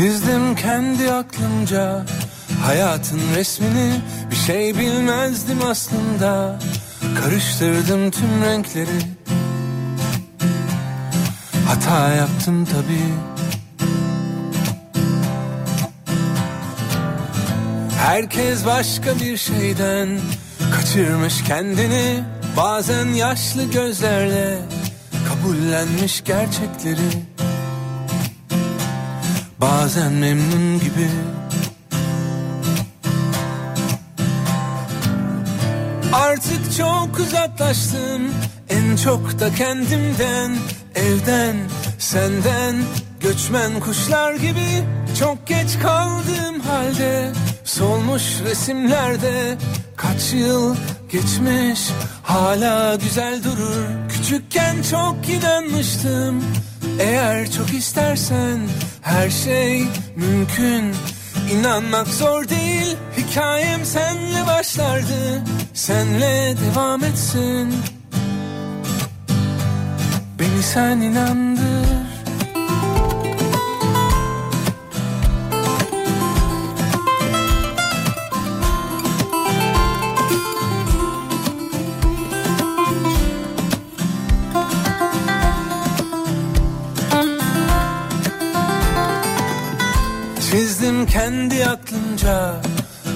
Çizdim kendi aklımca hayatın resmini. Bir şey bilmezdim aslında. Karıştırdım tüm renkleri. Hata yaptım tabii. Herkes başka bir şeyden kaçırmış kendini. Bazen yaşlı gözlerle kabullenmiş gerçekleri Bazen memnun gibi. Artık çok uzaklaştım. En çok da kendimden Evden, senden, göçmen kuşlar gibi Çok geç kaldığım halde. Solmuş resimlerde Kaç yıl geçmiş Hala güzel durur. Küçükken çok inanmıştım Eğer çok istersen Her şey mümkün. İnanmak zor değil Hikayem senle başlardı. Senle devam etsin. Beni sen inandır kendi aklımca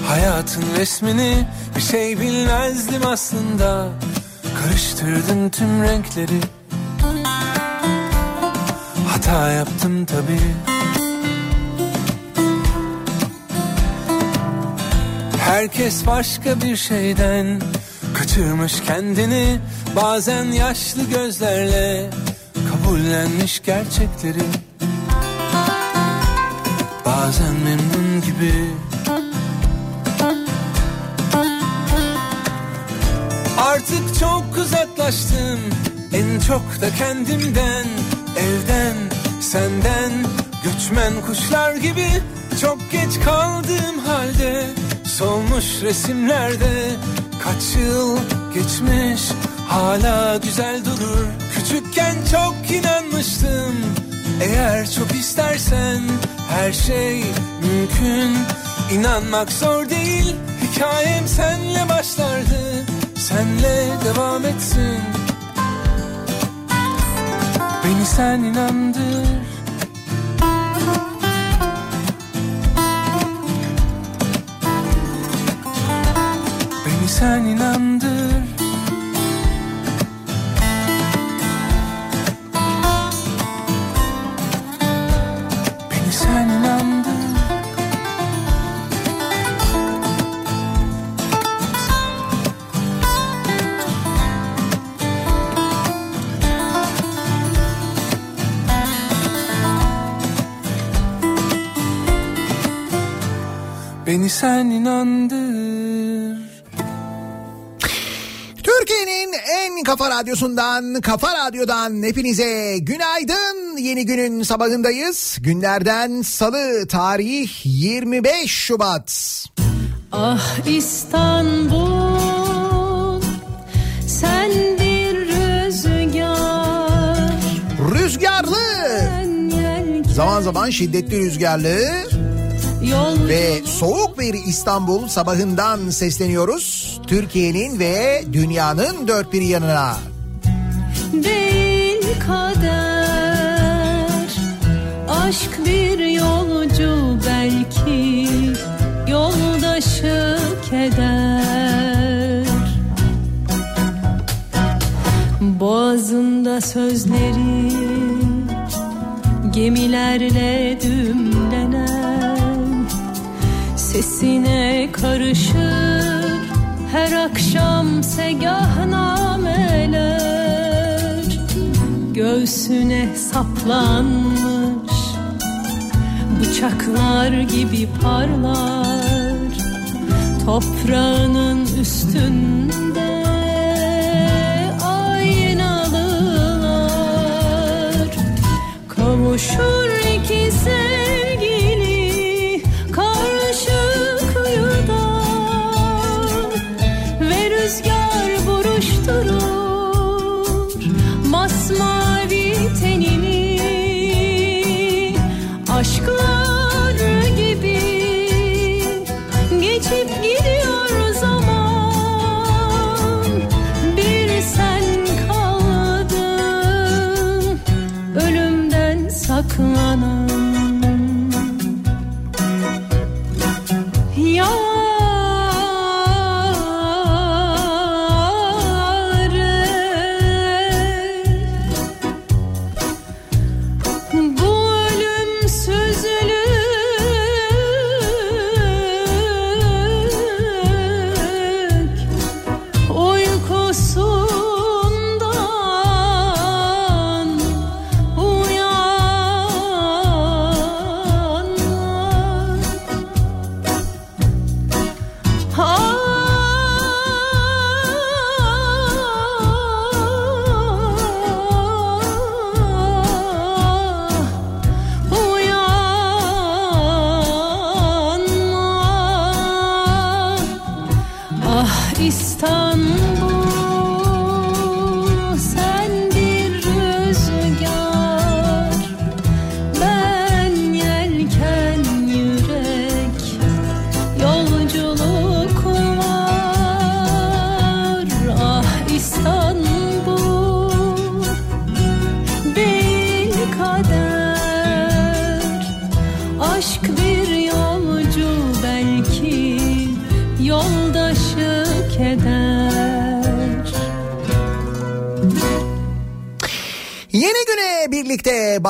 hayatın resmini Bir şey bilmezdim aslında. Karıştırdım tüm renkleri. Hata yaptım tabii. Herkes başka bir şeyden Kaçırmış kendini. Bazen yaşlı gözlerle Kabullenmiş gerçekleri Bazen memnun gibi. Artık çok uzaklaştım. En çok da kendimden. Evden, senden. Göçmen kuşlar gibi Çok geç kaldığım halde Solmuş resimlerde Kaç yıl geçmiş Hala güzel durur. Küçükken çok inanmıştım. Eğer çok istersen Her şey mümkün. İnanmak zor değil. Hikayem senle başlardı. Senle devam etsin. Beni sen inandır. Beni sen inandır sen inandır Türkiye'nin en kafa radyosundan, kafa radyodan hepinize günaydın. Yeni günün sabahındayız. Günlerden salı tarih 25 Şubat. Ah İstanbul sen bir rüzgar Rüzgarlı, zaman zaman şiddetli rüzgarlı ve soğuk bir İstanbul sabahından sesleniyoruz. Türkiye'nin ve dünyanın dört bir yanına. değil kader aşk bir yolcu belki yoldaşı keder boğazında sözleri gemilerle dümlenen sesine karışır. Her akşam segah nameler göğsüne saplanmış. Bıçaklar gibi parlar. Toprağının üstünde aynalılar. Kavuşur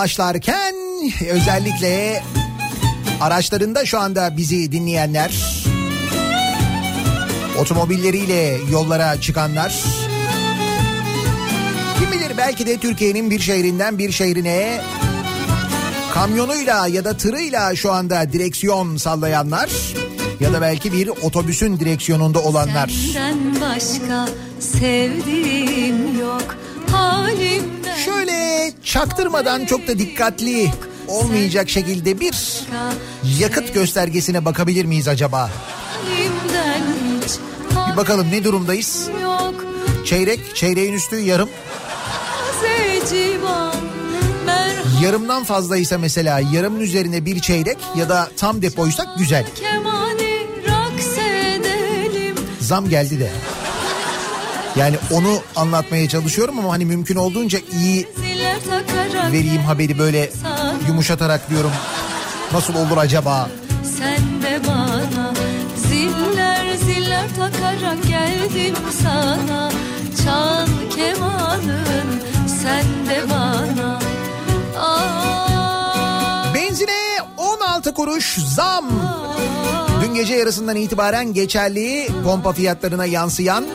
başlarken özellikle araçlarında şu anda bizi dinleyenler, otomobilleriyle yollara çıkanlar, kim bilir belki de Türkiye'nin bir şehrinden bir şehrine kamyonuyla ya da tırıyla şu anda direksiyon sallayanlar ya da belki bir otobüsün direksiyonunda olanlar. Senden başka sevdiğim çaktırmadan çok da dikkatli olmayacak şekilde bir yakıt göstergesine bakabilir miyiz acaba? Bir bakalım ne durumdayız? Çeyrek, çeyreğin üstü yarım. Yarımdan fazlaysa mesela yarımın üzerine bir çeyrek ya da tam depoysak güzel. Zam geldi de. Yani onu anlatmaya çalışıyorum ama hani mümkün olduğunca iyi vereyim haberi böyle yumuşatarak diyorum. Nasıl olur acaba? Sen de bana ziller ziller takarak geldim sana Çal kemanın sen de bana Aa, Benzine 16 kuruş zam. Dün gece yarısından itibaren geçerli pompa fiyatlarına yansıyan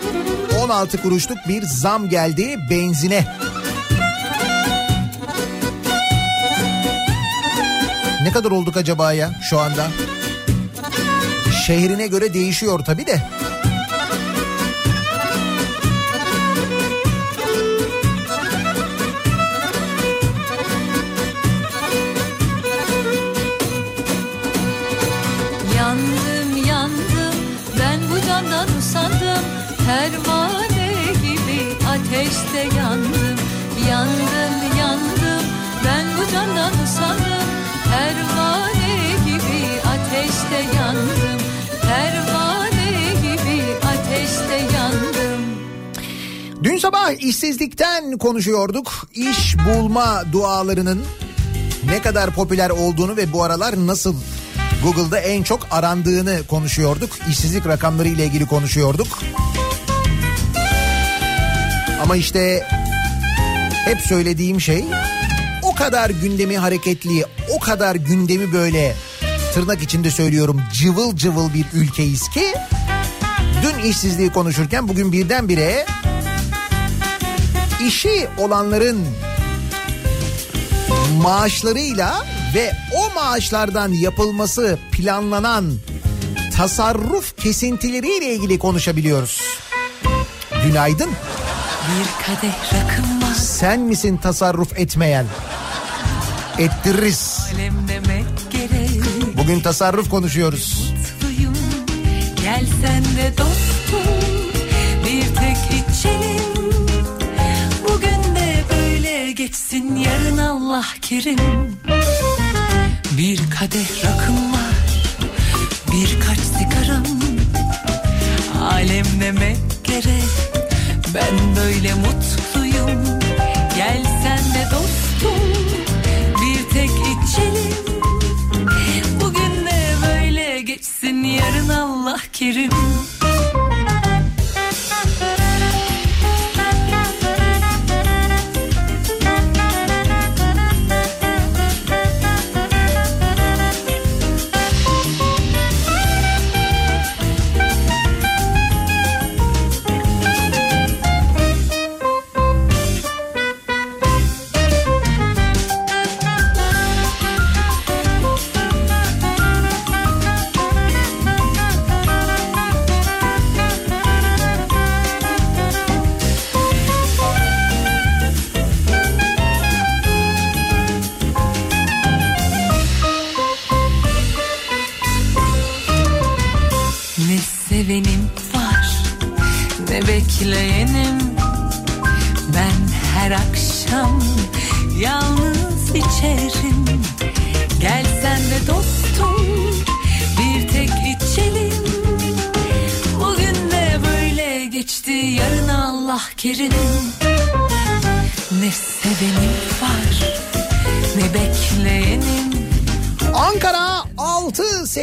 16 kuruşluk bir zam geldi benzine. Ne kadar olduk acaba ya şu anda? Şehrine göre değişiyor tabii de. Yandım yandım ben bu candan usandım Pervane gibi ateşte yandım Yandım Dün sabah işsizlikten konuşuyorduk. İş bulma dualarının ne kadar popüler olduğunu ve bu aralar nasıl Google'da en çok arandığını konuşuyorduk. İşsizlik rakamları ile ilgili konuşuyorduk. Ama işte hep söylediğim şey o kadar gündemi hareketli, o kadar gündemi böyle tırnak içinde söylüyorum cıvıl cıvıl bir ülkeyiz ki dün işsizliği konuşurken bugün birdenbire işi olanların maaşlarıyla ve o maaşlardan yapılması planlanan tasarruf kesintileriyle ilgili konuşabiliyoruz. Günaydın. Bir kadeh rakım var Sen misin tasarruf etmeyen? Ettiririz. Bugün tasarruf konuşuyoruz. mutluyum. Gel sen de dostum. Bir tek içelim. Bugün de böyle geçsin. Yarın Allah kerim. Bir kadeh rakım var. Birkaç sigaram. Alem demek gerek Ben böyle mutluyum. Gel sen de dostum yarın Allah kerim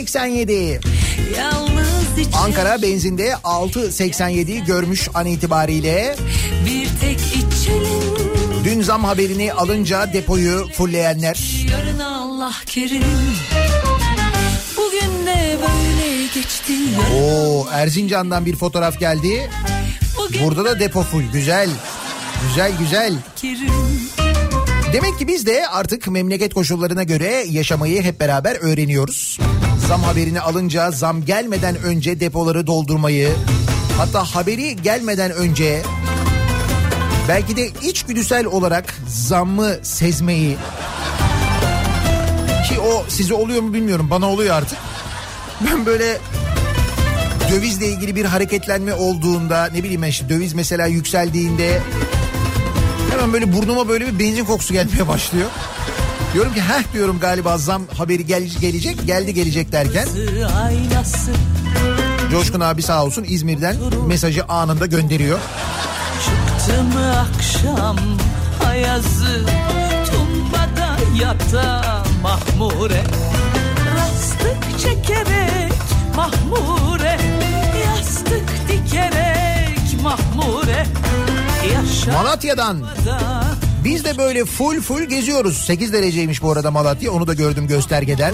6.87. Yalnız içerim Ankara benzinde 6.87 görmüş an itibariyle. bir tek içelim Dün zam haberini alınca depoyu fulleyenler. Yarın Allah kerim Bugün de böyle geçti Oo Erzincan'dan bir fotoğraf geldi. Bugün Burada da depo full. Güzel. Güzel güzel. kerim Demek ki biz de artık memleket koşullarına göre yaşamayı hep beraber öğreniyoruz. Zam haberini alınca zam gelmeden önce depoları doldurmayı hatta haberi gelmeden önce belki de içgüdüsel olarak zammı sezmeyi ki o size oluyor mu bilmiyorum bana oluyor artık. Ben böyle dövizle ilgili bir hareketlenme olduğunda ne bileyim ben işte döviz mesela yükseldiğinde Hemen böyle burnuma böyle bir benzin kokusu gelmeye başlıyor. Diyorum ki heh diyorum galiba zam haberi gel, gelecek geldi gelecek derken. Coşkun abi sağ olsun İzmir'den mesajı anında gönderiyor. Çıktı mı akşam ayazı? Tumbada yata mahmure. Rastık çekerek mahmure. Yastık dikerek mahmure. Yaşa Malatya'dan. Da biz de böyle full full geziyoruz. 8 dereceymiş bu arada Malatya onu da gördüm göstergeden.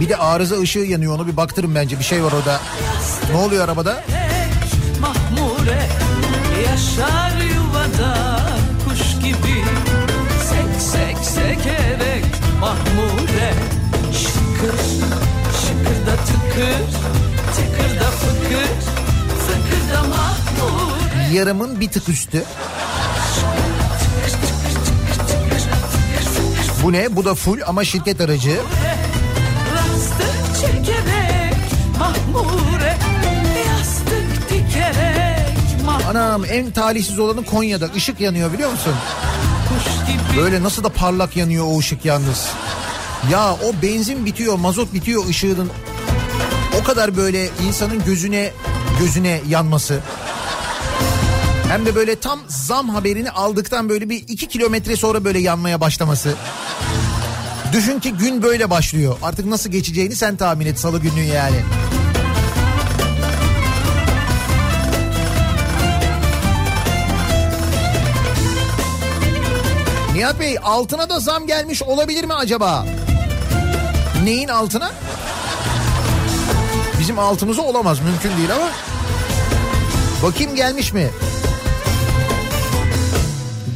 Bir de arıza ışığı yanıyor onu bir baktırın bence bir şey var orada. Ne oluyor arabada? mahmure Yaşar yuvada kuş gibi Sek sek sekerek mahmure Şıkır şıkır da tıkır Tıkır da fıkır Fıkır da mahmure Yarımın bir tık üstü. Bu ne? Bu da full ama şirket aracı. Anam en talihsiz olanı Konya'da. Işık yanıyor biliyor musun? Böyle nasıl da parlak yanıyor o ışık yalnız. Ya o benzin bitiyor, mazot bitiyor ışığının. O kadar böyle insanın gözüne gözüne yanması. Hem de böyle tam zam haberini aldıktan böyle bir iki kilometre sonra böyle yanmaya başlaması. Düşün ki gün böyle başlıyor. Artık nasıl geçeceğini sen tahmin et salı günü yani. Nihat Bey altına da zam gelmiş olabilir mi acaba? Neyin altına? Bizim altımıza olamaz mümkün değil ama. Bakayım gelmiş mi?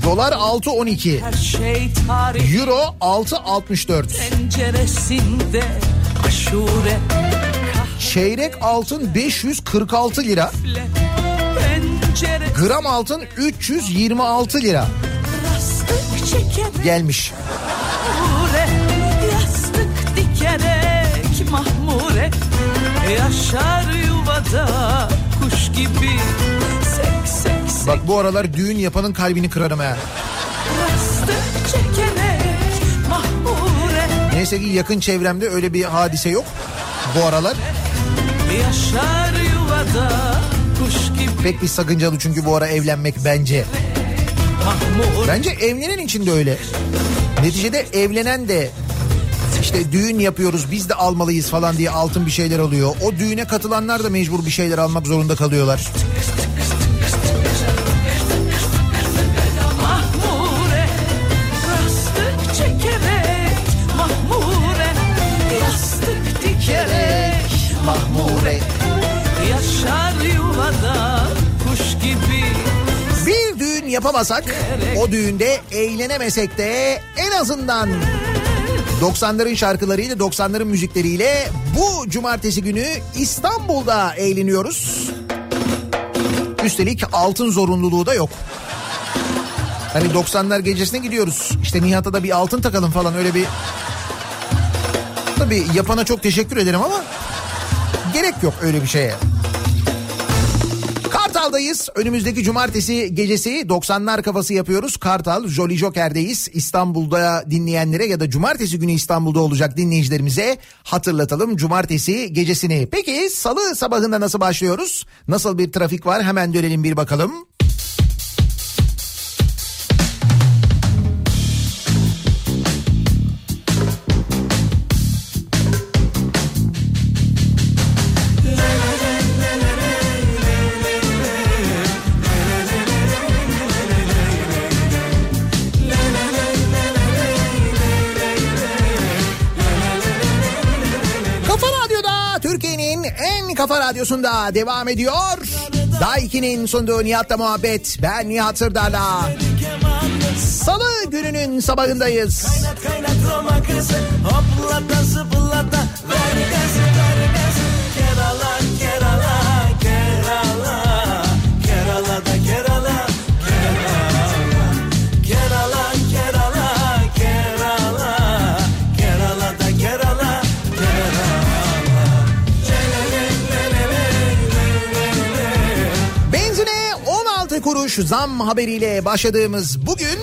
Dolar 6.12. Her şey Euro 6.64. penceresinde aşure Çeyrek altın 546 lira. Gram altın 326 lira gelmiş. Yastık dikerek mahmure Yaşar yuvada kuş gibi sek sek Bak bu aralar düğün yapanın kalbini kırarım ha. Mahmure Neyse ki yakın çevremde öyle bir hadise yok bu aralar. Yaşar yuvada kuş gibi Pek bir sakıncalı çünkü bu ara evlenmek bence. Bence evlenen için de öyle. Neticede evlenen de işte düğün yapıyoruz biz de almalıyız falan diye altın bir şeyler alıyor. O düğüne katılanlar da mecbur bir şeyler almak zorunda kalıyorlar. Yapamasak o düğünde eğlenemesek de en azından 90'ların şarkılarıyla 90'ların müzikleriyle bu cumartesi günü İstanbul'da eğleniyoruz. Üstelik altın zorunluluğu da yok. Hani 90'lar gecesine gidiyoruz. İşte Nihat'a da bir altın takalım falan öyle bir... Tabii yapana çok teşekkür ederim ama gerek yok öyle bir şeye. Kartal'dayız. Önümüzdeki cumartesi gecesi 90'lar kafası yapıyoruz. Kartal Jolly Joker'deyiz. İstanbul'da dinleyenlere ya da cumartesi günü İstanbul'da olacak dinleyicilerimize hatırlatalım cumartesi gecesini. Peki salı sabahında nasıl başlıyoruz? Nasıl bir trafik var? Hemen dönelim bir bakalım. en kafa radyosunda devam ediyor. Daiki'nin sunduğu Nihat'la muhabbet. Ben Nihat Sırdar'la. Salı gününün sabahındayız. Kaynat kaynat Roma kızı Hoplata zıplata Ver gazı kuruş zam haberiyle başladığımız bugün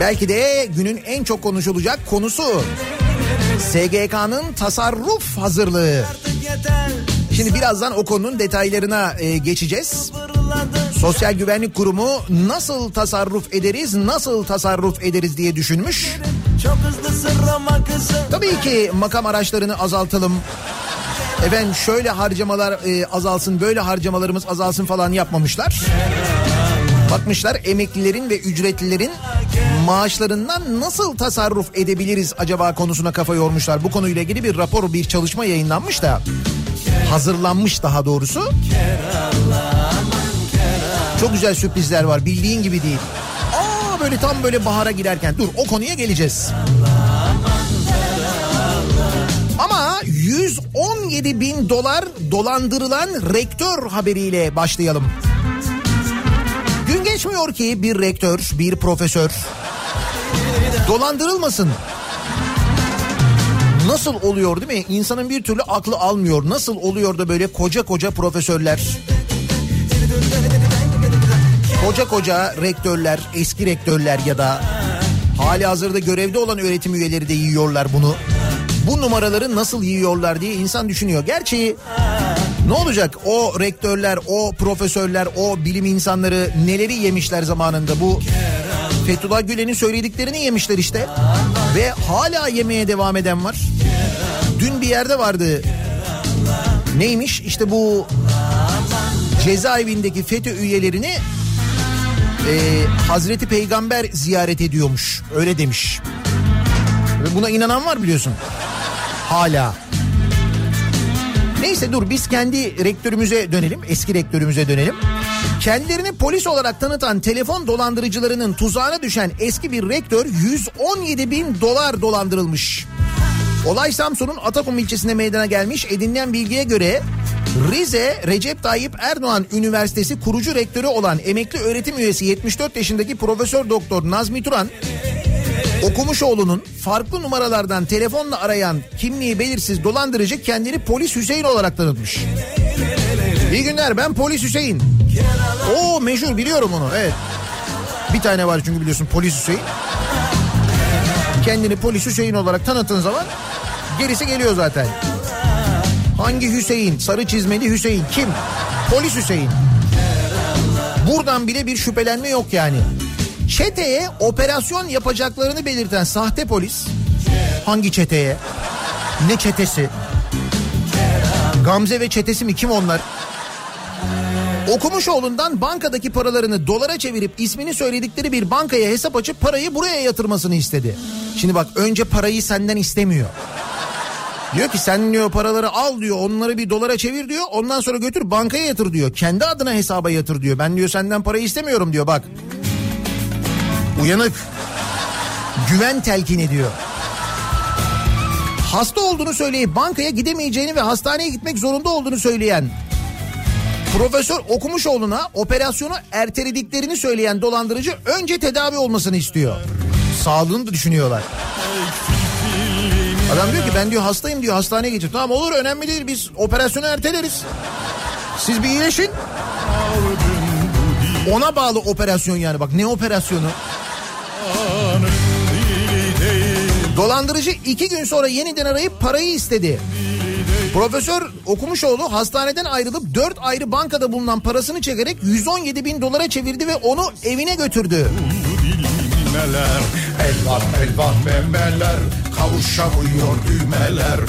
belki de günün en çok konuşulacak konusu SGK'nın tasarruf hazırlığı. Şimdi birazdan o konunun detaylarına e, geçeceğiz. Sosyal Güvenlik Kurumu nasıl tasarruf ederiz, nasıl tasarruf ederiz diye düşünmüş. Tabii ki makam araçlarını azaltalım. Efendim şöyle harcamalar e, azalsın, böyle harcamalarımız azalsın falan yapmamışlar. Bakmışlar emeklilerin ve ücretlilerin maaşlarından nasıl tasarruf edebiliriz acaba konusuna kafa yormuşlar. Bu konuyla ilgili bir rapor, bir çalışma yayınlanmış da hazırlanmış daha doğrusu. Çok güzel sürprizler var bildiğin gibi değil. Aa böyle tam böyle bahara girerken dur o konuya geleceğiz. Ama 117 bin dolar dolandırılan rektör haberiyle başlayalım. Gün geçmiyor ki bir rektör, bir profesör dolandırılmasın. Nasıl oluyor değil mi? İnsanın bir türlü aklı almıyor. Nasıl oluyor da böyle koca koca profesörler, koca koca rektörler, eski rektörler ya da hali hazırda görevde olan öğretim üyeleri de yiyorlar bunu. Bu numaraları nasıl yiyorlar diye insan düşünüyor. Gerçi ne olacak o rektörler, o profesörler, o bilim insanları neleri yemişler zamanında bu Fethullah Gülen'in söylediklerini yemişler işte. Ve hala yemeye devam eden var. Dün bir yerde vardı. Neymiş? İşte bu cezaevindeki FETÖ üyelerini e, Hazreti Peygamber ziyaret ediyormuş. Öyle demiş. Buna inanan var biliyorsun. Hala. Neyse dur biz kendi rektörümüze dönelim. Eski rektörümüze dönelim. Kendilerini polis olarak tanıtan telefon dolandırıcılarının tuzağına düşen eski bir rektör 117 bin dolar dolandırılmış. Olay Samsun'un Atakum ilçesinde meydana gelmiş. Edinilen bilgiye göre Rize Recep Tayyip Erdoğan Üniversitesi kurucu rektörü olan emekli öğretim üyesi 74 yaşındaki Profesör Doktor Nazmi Turan Okumuşoğlu'nun farklı numaralardan telefonla arayan kimliği belirsiz dolandırıcı kendini polis Hüseyin olarak tanıtmış. İyi günler ben polis Hüseyin. Oo meşhur biliyorum onu evet. Bir tane var çünkü biliyorsun polis Hüseyin. Kendini polis Hüseyin olarak tanıttığın zaman gerisi geliyor zaten. Hangi Hüseyin? Sarı çizmeli Hüseyin. Kim? Polis Hüseyin. Buradan bile bir şüphelenme yok yani. Çeteye operasyon yapacaklarını belirten sahte polis. Hangi çeteye? Ne çetesi? Gamze ve çetesi mi? Kim onlar? Okumuşoğlu'ndan bankadaki paralarını dolara çevirip ismini söyledikleri bir bankaya hesap açıp parayı buraya yatırmasını istedi. Şimdi bak önce parayı senden istemiyor. Diyor ki sen diyor paraları al diyor onları bir dolara çevir diyor ondan sonra götür bankaya yatır diyor. Kendi adına hesaba yatır diyor. Ben diyor senden parayı istemiyorum diyor bak. Uyanık. Güven telkin ediyor. Hasta olduğunu söyleyip bankaya gidemeyeceğini ve hastaneye gitmek zorunda olduğunu söyleyen Profesör Okumuşoğlu'na operasyonu ertelediklerini söyleyen dolandırıcı önce tedavi olmasını istiyor. Sağlığını da düşünüyorlar. Adam diyor ki ben diyor hastayım diyor hastaneye getir. Tamam olur önemli değil biz operasyonu erteleriz. Siz bir iyileşin. Ona bağlı operasyon yani bak ne operasyonu? Dolandırıcı iki gün sonra yeniden arayıp parayı istedi. Profesör Okumuşoğlu hastaneden ayrılıp dört ayrı bankada bulunan parasını çekerek 117 bin dolara çevirdi ve onu evine götürdü. Elvan elvan memeler kavuşamıyor düğmeler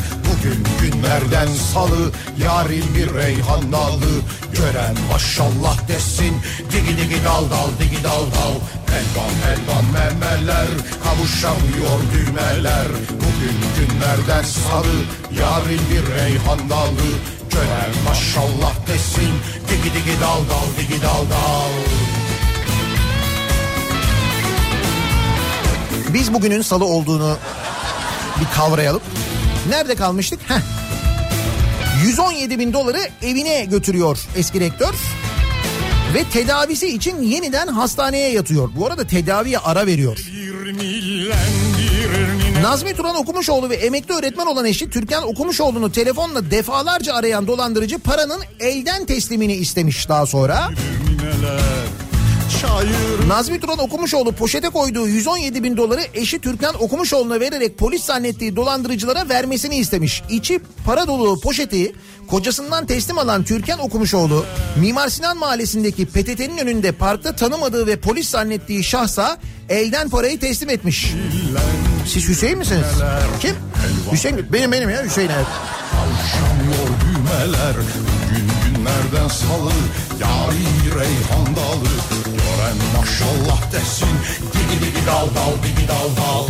Bugün günlerden salı yarın bir reyhan dalı. Gören maşallah desin digi digi dal dal digi dal dal. Elvan elvan memeler kavuşamıyor düğmeler. Bugün günlerden salı yarın bir reyhan dalı. Gören maşallah desin digi digi dal dal digi dal dal. Biz bugünün salı olduğunu bir kavrayalım. Nerede kalmıştık? Heh. 117 bin doları evine götürüyor eski rektör. Ve tedavisi için yeniden hastaneye yatıyor. Bu arada tedaviye ara veriyor. Nazmi Turan Okumuşoğlu ve emekli öğretmen olan eşi Türkan Okumuşoğlu'nu telefonla defalarca arayan dolandırıcı paranın elden teslimini istemiş daha sonra. Nazmi Turan Okumuşoğlu poşete koyduğu 117 bin doları eşi Türkan Okumuşoğlu'na vererek polis zannettiği dolandırıcılara vermesini istemiş. İçi para dolu poşeti kocasından teslim alan Türkan Okumuşoğlu Mimar Sinan Mahallesi'ndeki PTT'nin önünde parkta tanımadığı ve polis zannettiği şahsa elden parayı teslim etmiş. Siz Hüseyin misiniz? Kim? Hüseyin benim benim ya Hüseyin evet. Düğmeler günlerden salı Yari reyhan dalı Gören maşallah desin Digi digi dal dal digi dal dal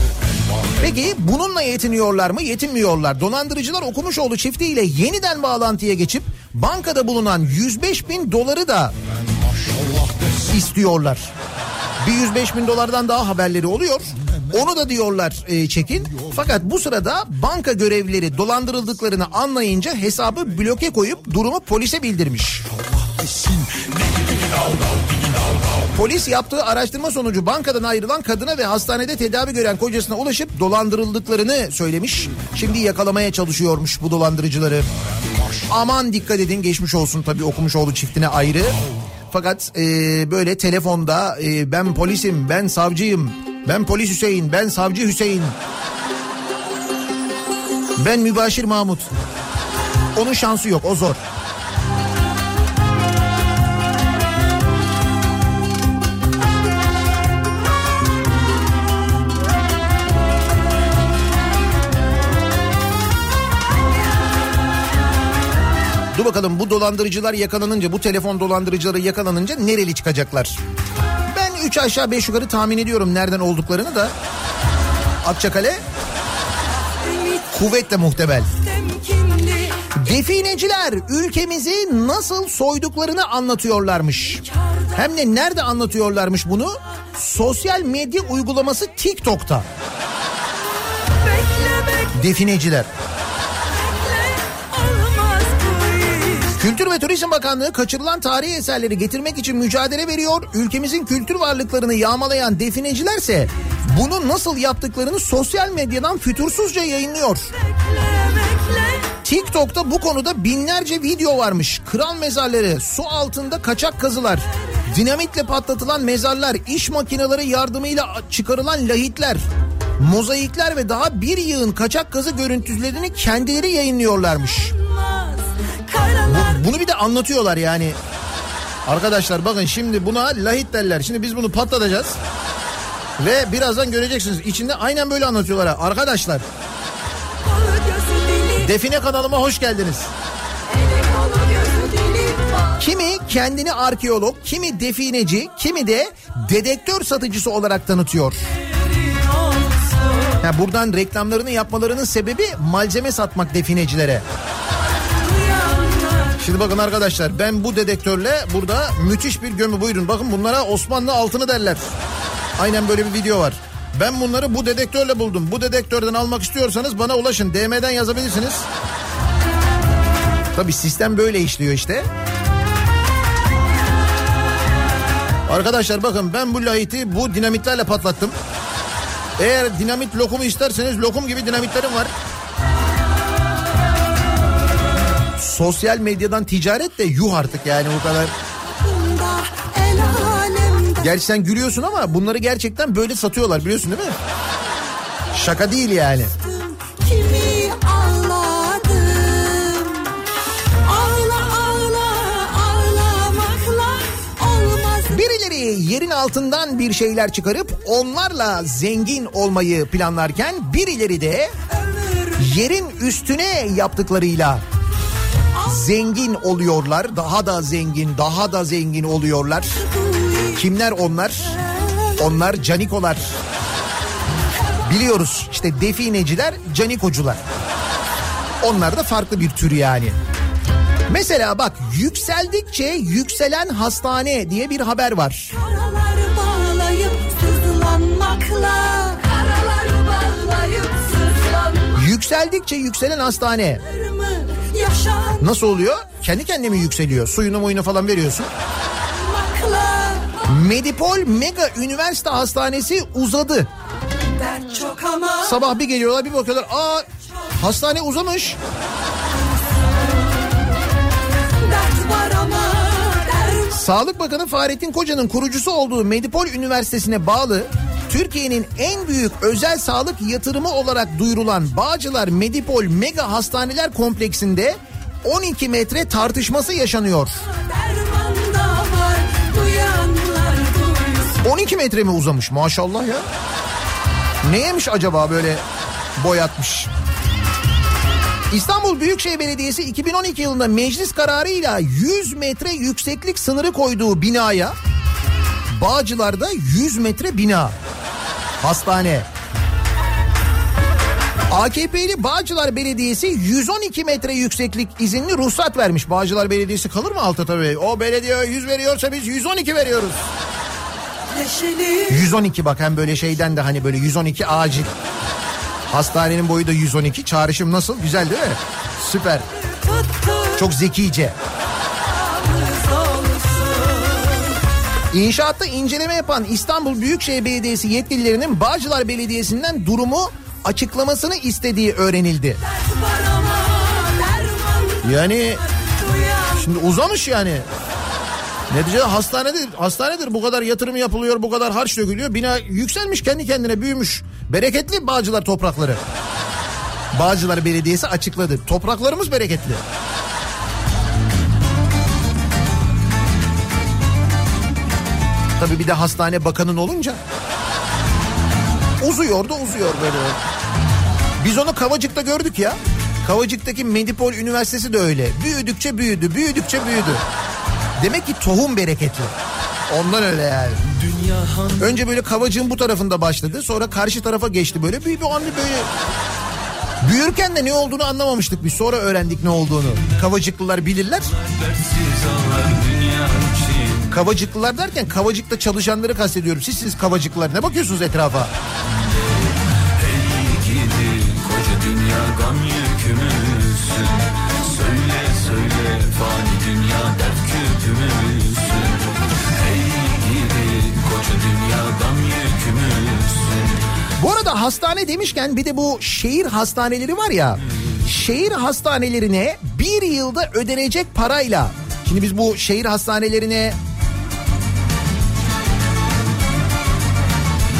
Peki bununla yetiniyorlar mı? Yetinmiyorlar. Dolandırıcılar Okumuşoğlu çiftiyle yeniden bağlantıya geçip bankada bulunan 105 bin doları da istiyorlar. Bir 105 bin dolardan daha haberleri oluyor. Onu da diyorlar e, çekin. Fakat bu sırada banka görevlileri dolandırıldıklarını anlayınca hesabı bloke koyup durumu polise bildirmiş. Polis yaptığı araştırma sonucu bankadan ayrılan kadına ve hastanede tedavi gören kocasına ulaşıp dolandırıldıklarını söylemiş. Şimdi yakalamaya çalışıyormuş bu dolandırıcıları. Aman dikkat edin geçmiş olsun tabii okumuş oğlu çiftine ayrı. Fakat e, böyle telefonda e, ben polisim, ben savcıyım, ben polis Hüseyin, ben savcı Hüseyin. Ben mübaşir Mahmut. Onun şansı yok o zor. Dur bakalım bu dolandırıcılar yakalanınca bu telefon dolandırıcıları yakalanınca nereli çıkacaklar? Ben 3 aşağı 5 yukarı tahmin ediyorum nereden olduklarını da. Akçakale kuvvetle muhtemel. Defineciler ülkemizi nasıl soyduklarını anlatıyorlarmış. Hem de nerede anlatıyorlarmış bunu? Sosyal medya uygulaması TikTok'ta. Defineciler. Kültür ve Turizm Bakanlığı kaçırılan tarihi eserleri getirmek için mücadele veriyor. Ülkemizin kültür varlıklarını yağmalayan definecilerse bunu nasıl yaptıklarını sosyal medyadan fütursuzca yayınlıyor. TikTok'ta bu konuda binlerce video varmış. Kral mezarları, su altında kaçak kazılar, dinamitle patlatılan mezarlar, iş makineleri yardımıyla çıkarılan lahitler, mozaikler ve daha bir yığın kaçak kazı görüntülerini kendileri yayınlıyorlarmış. karalar Bunu bir de anlatıyorlar yani. Arkadaşlar bakın şimdi buna lahit derler. Şimdi biz bunu patlatacağız. Ve birazdan göreceksiniz. İçinde aynen böyle anlatıyorlar. Arkadaşlar Define kanalıma hoş geldiniz. Kimi kendini arkeolog, kimi defineci, kimi de dedektör satıcısı olarak tanıtıyor. Ha, buradan reklamlarını yapmalarının sebebi malzeme satmak definecilere. Şimdi bakın arkadaşlar ben bu dedektörle burada müthiş bir gömü buyurun. Bakın bunlara Osmanlı altını derler. Aynen böyle bir video var. Ben bunları bu dedektörle buldum. Bu dedektörden almak istiyorsanız bana ulaşın. DM'den yazabilirsiniz. Tabi sistem böyle işliyor işte. Arkadaşlar bakın ben bu lahiti bu dinamitlerle patlattım. Eğer dinamit lokumu isterseniz lokum gibi dinamitlerim var. Sosyal medyadan ticaret de yuh artık yani bu kadar. Gerçi sen gülüyorsun ama bunları gerçekten böyle satıyorlar biliyorsun değil mi? Şaka değil yani. Birileri yerin altından bir şeyler çıkarıp onlarla zengin olmayı planlarken birileri de yerin üstüne yaptıklarıyla zengin oluyorlar. Daha da zengin, daha da zengin oluyorlar. Kimler onlar? Onlar canikolar. Biliyoruz işte defineciler, canikocular. Onlar da farklı bir tür yani. Mesela bak yükseldikçe yükselen hastane diye bir haber var. Bağlayıp bağlayıp Yükseldikçe yükselen hastane. Nasıl oluyor? Kendi kendine mi yükseliyor? Suyunu muyunu falan veriyorsun. Medipol Mega Üniversite Hastanesi uzadı. Sabah bir geliyorlar bir bakıyorlar. Aa hastane uzamış. Sağlık Bakanı Fahrettin Koca'nın kurucusu olduğu Medipol Üniversitesi'ne bağlı Türkiye'nin en büyük özel sağlık yatırımı olarak duyurulan Bağcılar Medipol Mega Hastaneler Kompleksinde 12 metre tartışması yaşanıyor. derman da var duyanlar duysun 12 metre mi uzamış maşallah ya. Neymiş acaba böyle boyatmış? İstanbul Büyükşehir Belediyesi 2012 yılında meclis kararıyla 100 metre yükseklik sınırı koyduğu binaya Bağcılar'da 100 metre bina. Hastane. AKP'li Bağcılar Belediyesi 112 metre yükseklik izinli ruhsat vermiş. Bağcılar Belediyesi kalır mı altta tabii? O belediye 100 veriyorsa biz 112 veriyoruz. Neşeli 112 bak hem böyle şeyden de hani böyle 112 acil. Hastanenin boyu da 112. Çağrışım nasıl? Güzel değil mi? Süper. Çok zekice. İnşaatta inceleme yapan İstanbul Büyükşehir Belediyesi yetkililerinin Bağcılar Belediyesi'nden durumu açıklamasını istediği öğrenildi. Yani şimdi uzamış yani. Neticede hastanedir, hastanedir bu kadar yatırım yapılıyor, bu kadar harç dökülüyor. Bina yükselmiş kendi kendine büyümüş. Bereketli Bağcılar toprakları. Bağcılar Belediyesi açıkladı. Topraklarımız bereketli. Tabii bir de hastane bakanın olunca uzuyor da uzuyor böyle. Biz onu Kavacık'ta gördük ya. Kavacık'taki Medipol Üniversitesi de öyle. Büyüdükçe büyüdü, büyüdükçe büyüdü. Demek ki tohum bereketli. Ondan öyle yani. Önce böyle Kavacık'ın bu tarafında başladı. Sonra karşı tarafa geçti böyle. Bir, bir anda böyle... Büyürken de ne olduğunu anlamamıştık biz. Sonra öğrendik ne olduğunu. Kavacıklılar bilirler. Kavacıklılar derken Kavacık'ta çalışanları kastediyorum. Siz siz Kavacıklılar ne bakıyorsunuz etrafa? gidi koca dünya gam yükümüzsün Söyle söyle fani dünya dert küpümüzsün Hey gidi koca dünya gam yükümüzsün Bu arada hastane demişken bir de bu şehir hastaneleri var ya. Şehir hastanelerine bir yılda ödenecek parayla. Şimdi biz bu şehir hastanelerine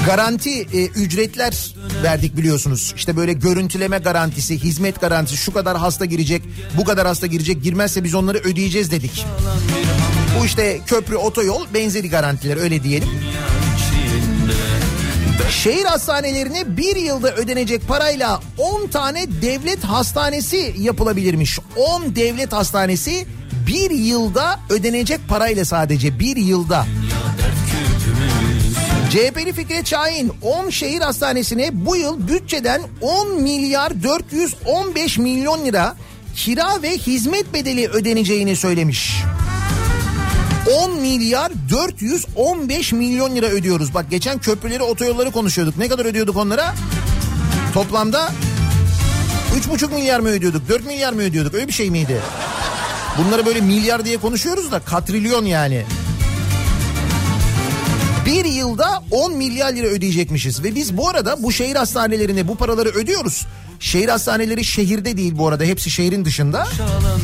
garanti e, ücretler verdik biliyorsunuz. İşte böyle görüntüleme garantisi, hizmet garantisi, şu kadar hasta girecek, bu kadar hasta girecek, girmezse biz onları ödeyeceğiz dedik. Bu işte köprü, otoyol benzeri garantiler öyle diyelim. Şehir hastanelerine bir yılda ödenecek parayla 10 tane devlet hastanesi yapılabilirmiş. 10 devlet hastanesi bir yılda ödenecek parayla sadece bir yılda. CHP'li Fikret Şahin 10 şehir hastanesine bu yıl bütçeden 10 milyar 415 milyon lira kira ve hizmet bedeli ödeneceğini söylemiş. 10 milyar 415 milyon lira ödüyoruz. Bak geçen köprüleri otoyolları konuşuyorduk. Ne kadar ödüyorduk onlara? Toplamda 3,5 milyar mı ödüyorduk? 4 milyar mı ödüyorduk? Öyle bir şey miydi? Bunları böyle milyar diye konuşuyoruz da katrilyon yani. Bir yılda 10 milyar lira ödeyecekmişiz ve biz bu arada bu şehir hastanelerine bu paraları ödüyoruz. Şehir hastaneleri şehirde değil bu arada hepsi şehrin dışında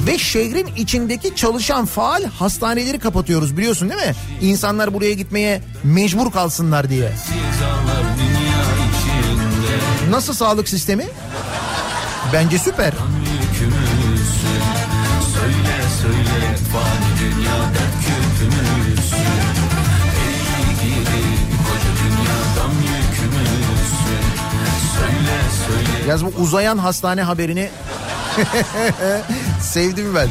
ve şehrin içindeki çalışan faal hastaneleri kapatıyoruz biliyorsun değil mi? İnsanlar buraya gitmeye mecbur kalsınlar diye. Nasıl sağlık sistemi? Bence süper. yükümüzsün Söyle söyle Yaz bu uzayan hastane haberini sevdim ben.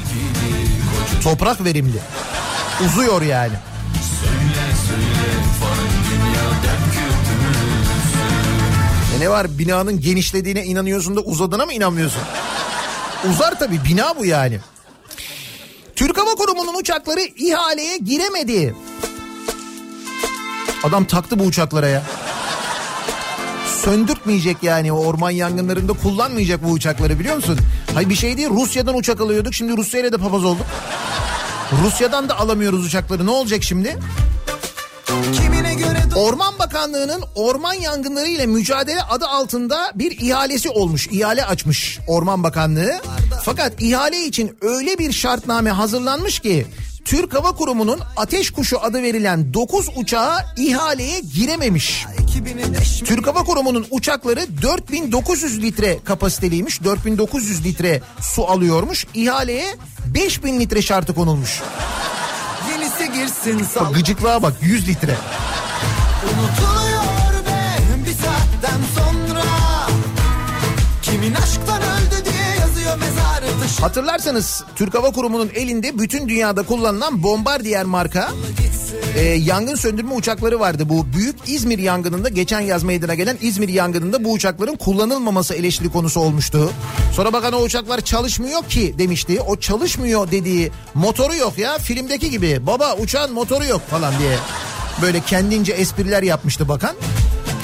Toprak verimli. Uzuyor yani. E ne var binanın genişlediğine inanıyorsun da uzadığına mı inanmıyorsun? Uzar tabii bina bu yani. Türk Hava Kurumu'nun uçakları ihaleye giremedi. Adam taktı bu uçaklara ya. Söndürtmeyecek yani o orman yangınlarında kullanmayacak bu uçakları biliyor musun? Hay bir şey değil Rusya'dan uçak alıyorduk şimdi Rusya ile de papaz olduk. Rusya'dan da alamıyoruz uçakları ne olacak şimdi? Orman Bakanlığı'nın orman yangınları ile mücadele adı altında bir ihalesi olmuş. İhale açmış Orman Bakanlığı. Fakat ihale için öyle bir şartname hazırlanmış ki Türk Hava Kurumu'nun Ateş Kuşu adı verilen 9 uçağı ihaleye girememiş. Türk Hava Kurumu'nun uçakları 4900 litre kapasiteliymiş. 4900 litre su alıyormuş. İhaleye 5000 litre şartı konulmuş. yenisi girsin sal. Bak gıcıklığa bak 100 litre. Unutuluyor be bir saatten sonra. Kimin aşktan Hatırlarsanız Türk Hava Kurumu'nun elinde bütün dünyada kullanılan Bombardier marka e, yangın söndürme uçakları vardı. Bu büyük İzmir yangınında geçen yaz meydana gelen İzmir yangınında bu uçakların kullanılmaması eleştiri konusu olmuştu. Sonra bakan o uçaklar çalışmıyor ki demişti. O çalışmıyor dediği motoru yok ya filmdeki gibi baba uçağın motoru yok falan diye böyle kendince espriler yapmıştı bakan.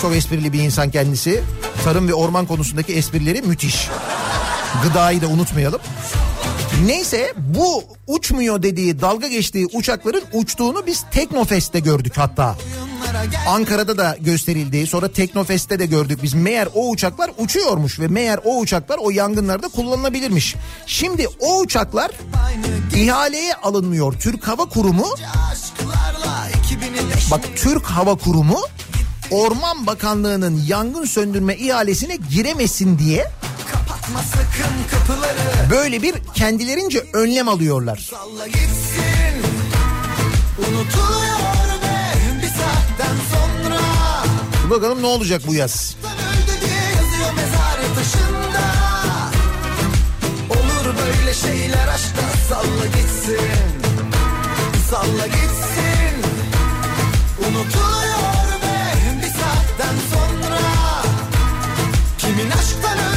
Çok esprili bir insan kendisi. Tarım ve orman konusundaki esprileri müthiş. Gıdayı da unutmayalım. Neyse bu uçmuyor dediği dalga geçtiği uçakların uçtuğunu biz Teknofest'te gördük hatta. Ankara'da da gösterildi. Sonra Teknofest'te de gördük biz. Meğer o uçaklar uçuyormuş ve meğer o uçaklar o yangınlarda kullanılabilirmiş. Şimdi o uçaklar ihaleye alınmıyor. Türk Hava Kurumu bak Türk Hava Kurumu Orman Bakanlığı'nın yangın söndürme ihalesine giremesin diye. Böyle bir kendilerince önlem alıyorlar. Be. Bakalım ne olacak bu yaz. Olur böyle şeyler aşkta salla gitsin. Salla gitsin. Unutuluyor be bir saatten sonra. Kimin aşktan öldü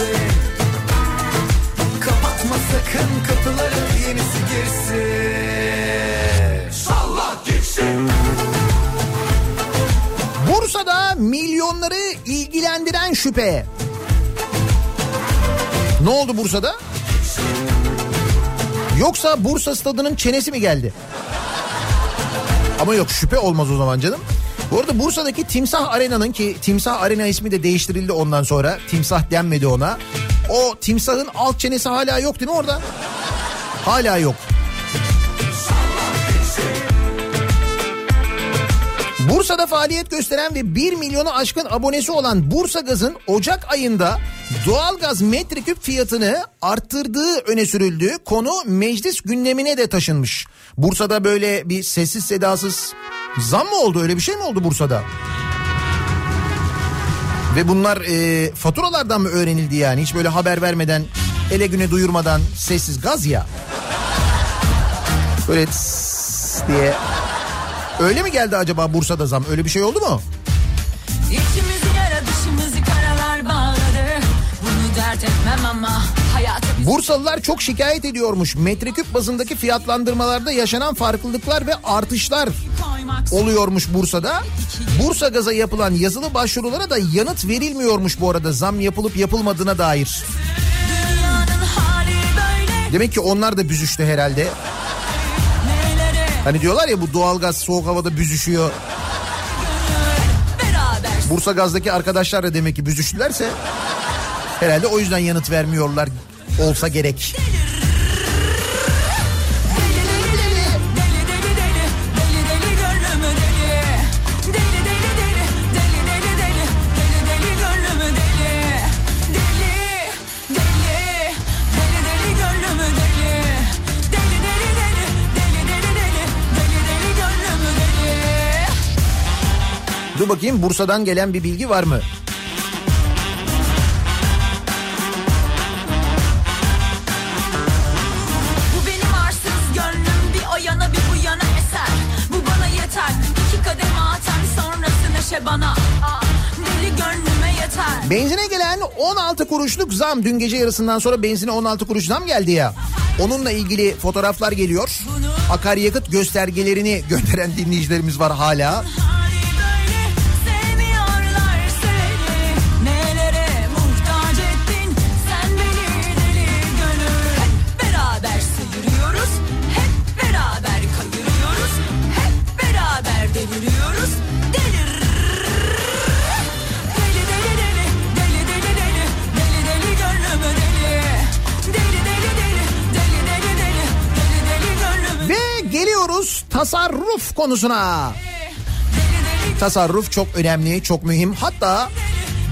gitsin. Kapatma sakın kapıları yenisi girsin. Salla gitsin. Bursa'da milyonları ilgilendiren şüphe. Ne oldu Bursa'da? Yoksa Bursa stadının çenesi mi geldi? Ama yok şüphe olmaz o zaman canım. Bu arada Bursa'daki Timsah Arena'nın ki Timsah Arena ismi de değiştirildi ondan sonra. Timsah denmedi ona. O timsahın alt çenesi hala yok değil mi orada? Hala yok. Bursa'da faaliyet gösteren ve 1 milyonu aşkın abonesi olan Bursa Gaz'ın Ocak ayında doğalgaz metreküp fiyatını arttırdığı öne sürüldü. Konu meclis gündemine de taşınmış. Bursa'da böyle bir sessiz sedasız zam mı oldu öyle bir şey mi oldu Bursa'da? Ve bunlar e, faturalardan mı öğrenildi yani hiç böyle haber vermeden ele güne duyurmadan sessiz gaz ya. Böyle diye Öyle mi geldi acaba Bursa'da zam? Öyle bir şey oldu mu? İçimizi yara dışımızı karalar bağladı Bunu dert etmem ama Bursalılar çok şikayet ediyormuş. Metreküp bazındaki fiyatlandırmalarda yaşanan farklılıklar ve artışlar oluyormuş Bursa'da. Bursa Gaz'a yapılan yazılı başvurulara da yanıt verilmiyormuş bu arada zam yapılıp yapılmadığına dair. Demek ki onlar da büzüştü herhalde. Hani diyorlar ya bu doğalgaz soğuk havada büzüşüyor. Bursa Gaz'daki arkadaşlar da demek ki büzüştülerse herhalde o yüzden yanıt vermiyorlar olsa gerek. Dur bakayım Bursa'dan gelen bir bilgi var mı? Benzine gelen 16 kuruşluk zam dün gece yarısından sonra benzine 16 kuruş zam geldi ya. Onunla ilgili fotoğraflar geliyor. Akaryakıt göstergelerini gönderen dinleyicilerimiz var hala. Tasarruf konusuna. Tasarruf çok önemli, çok mühim. Hatta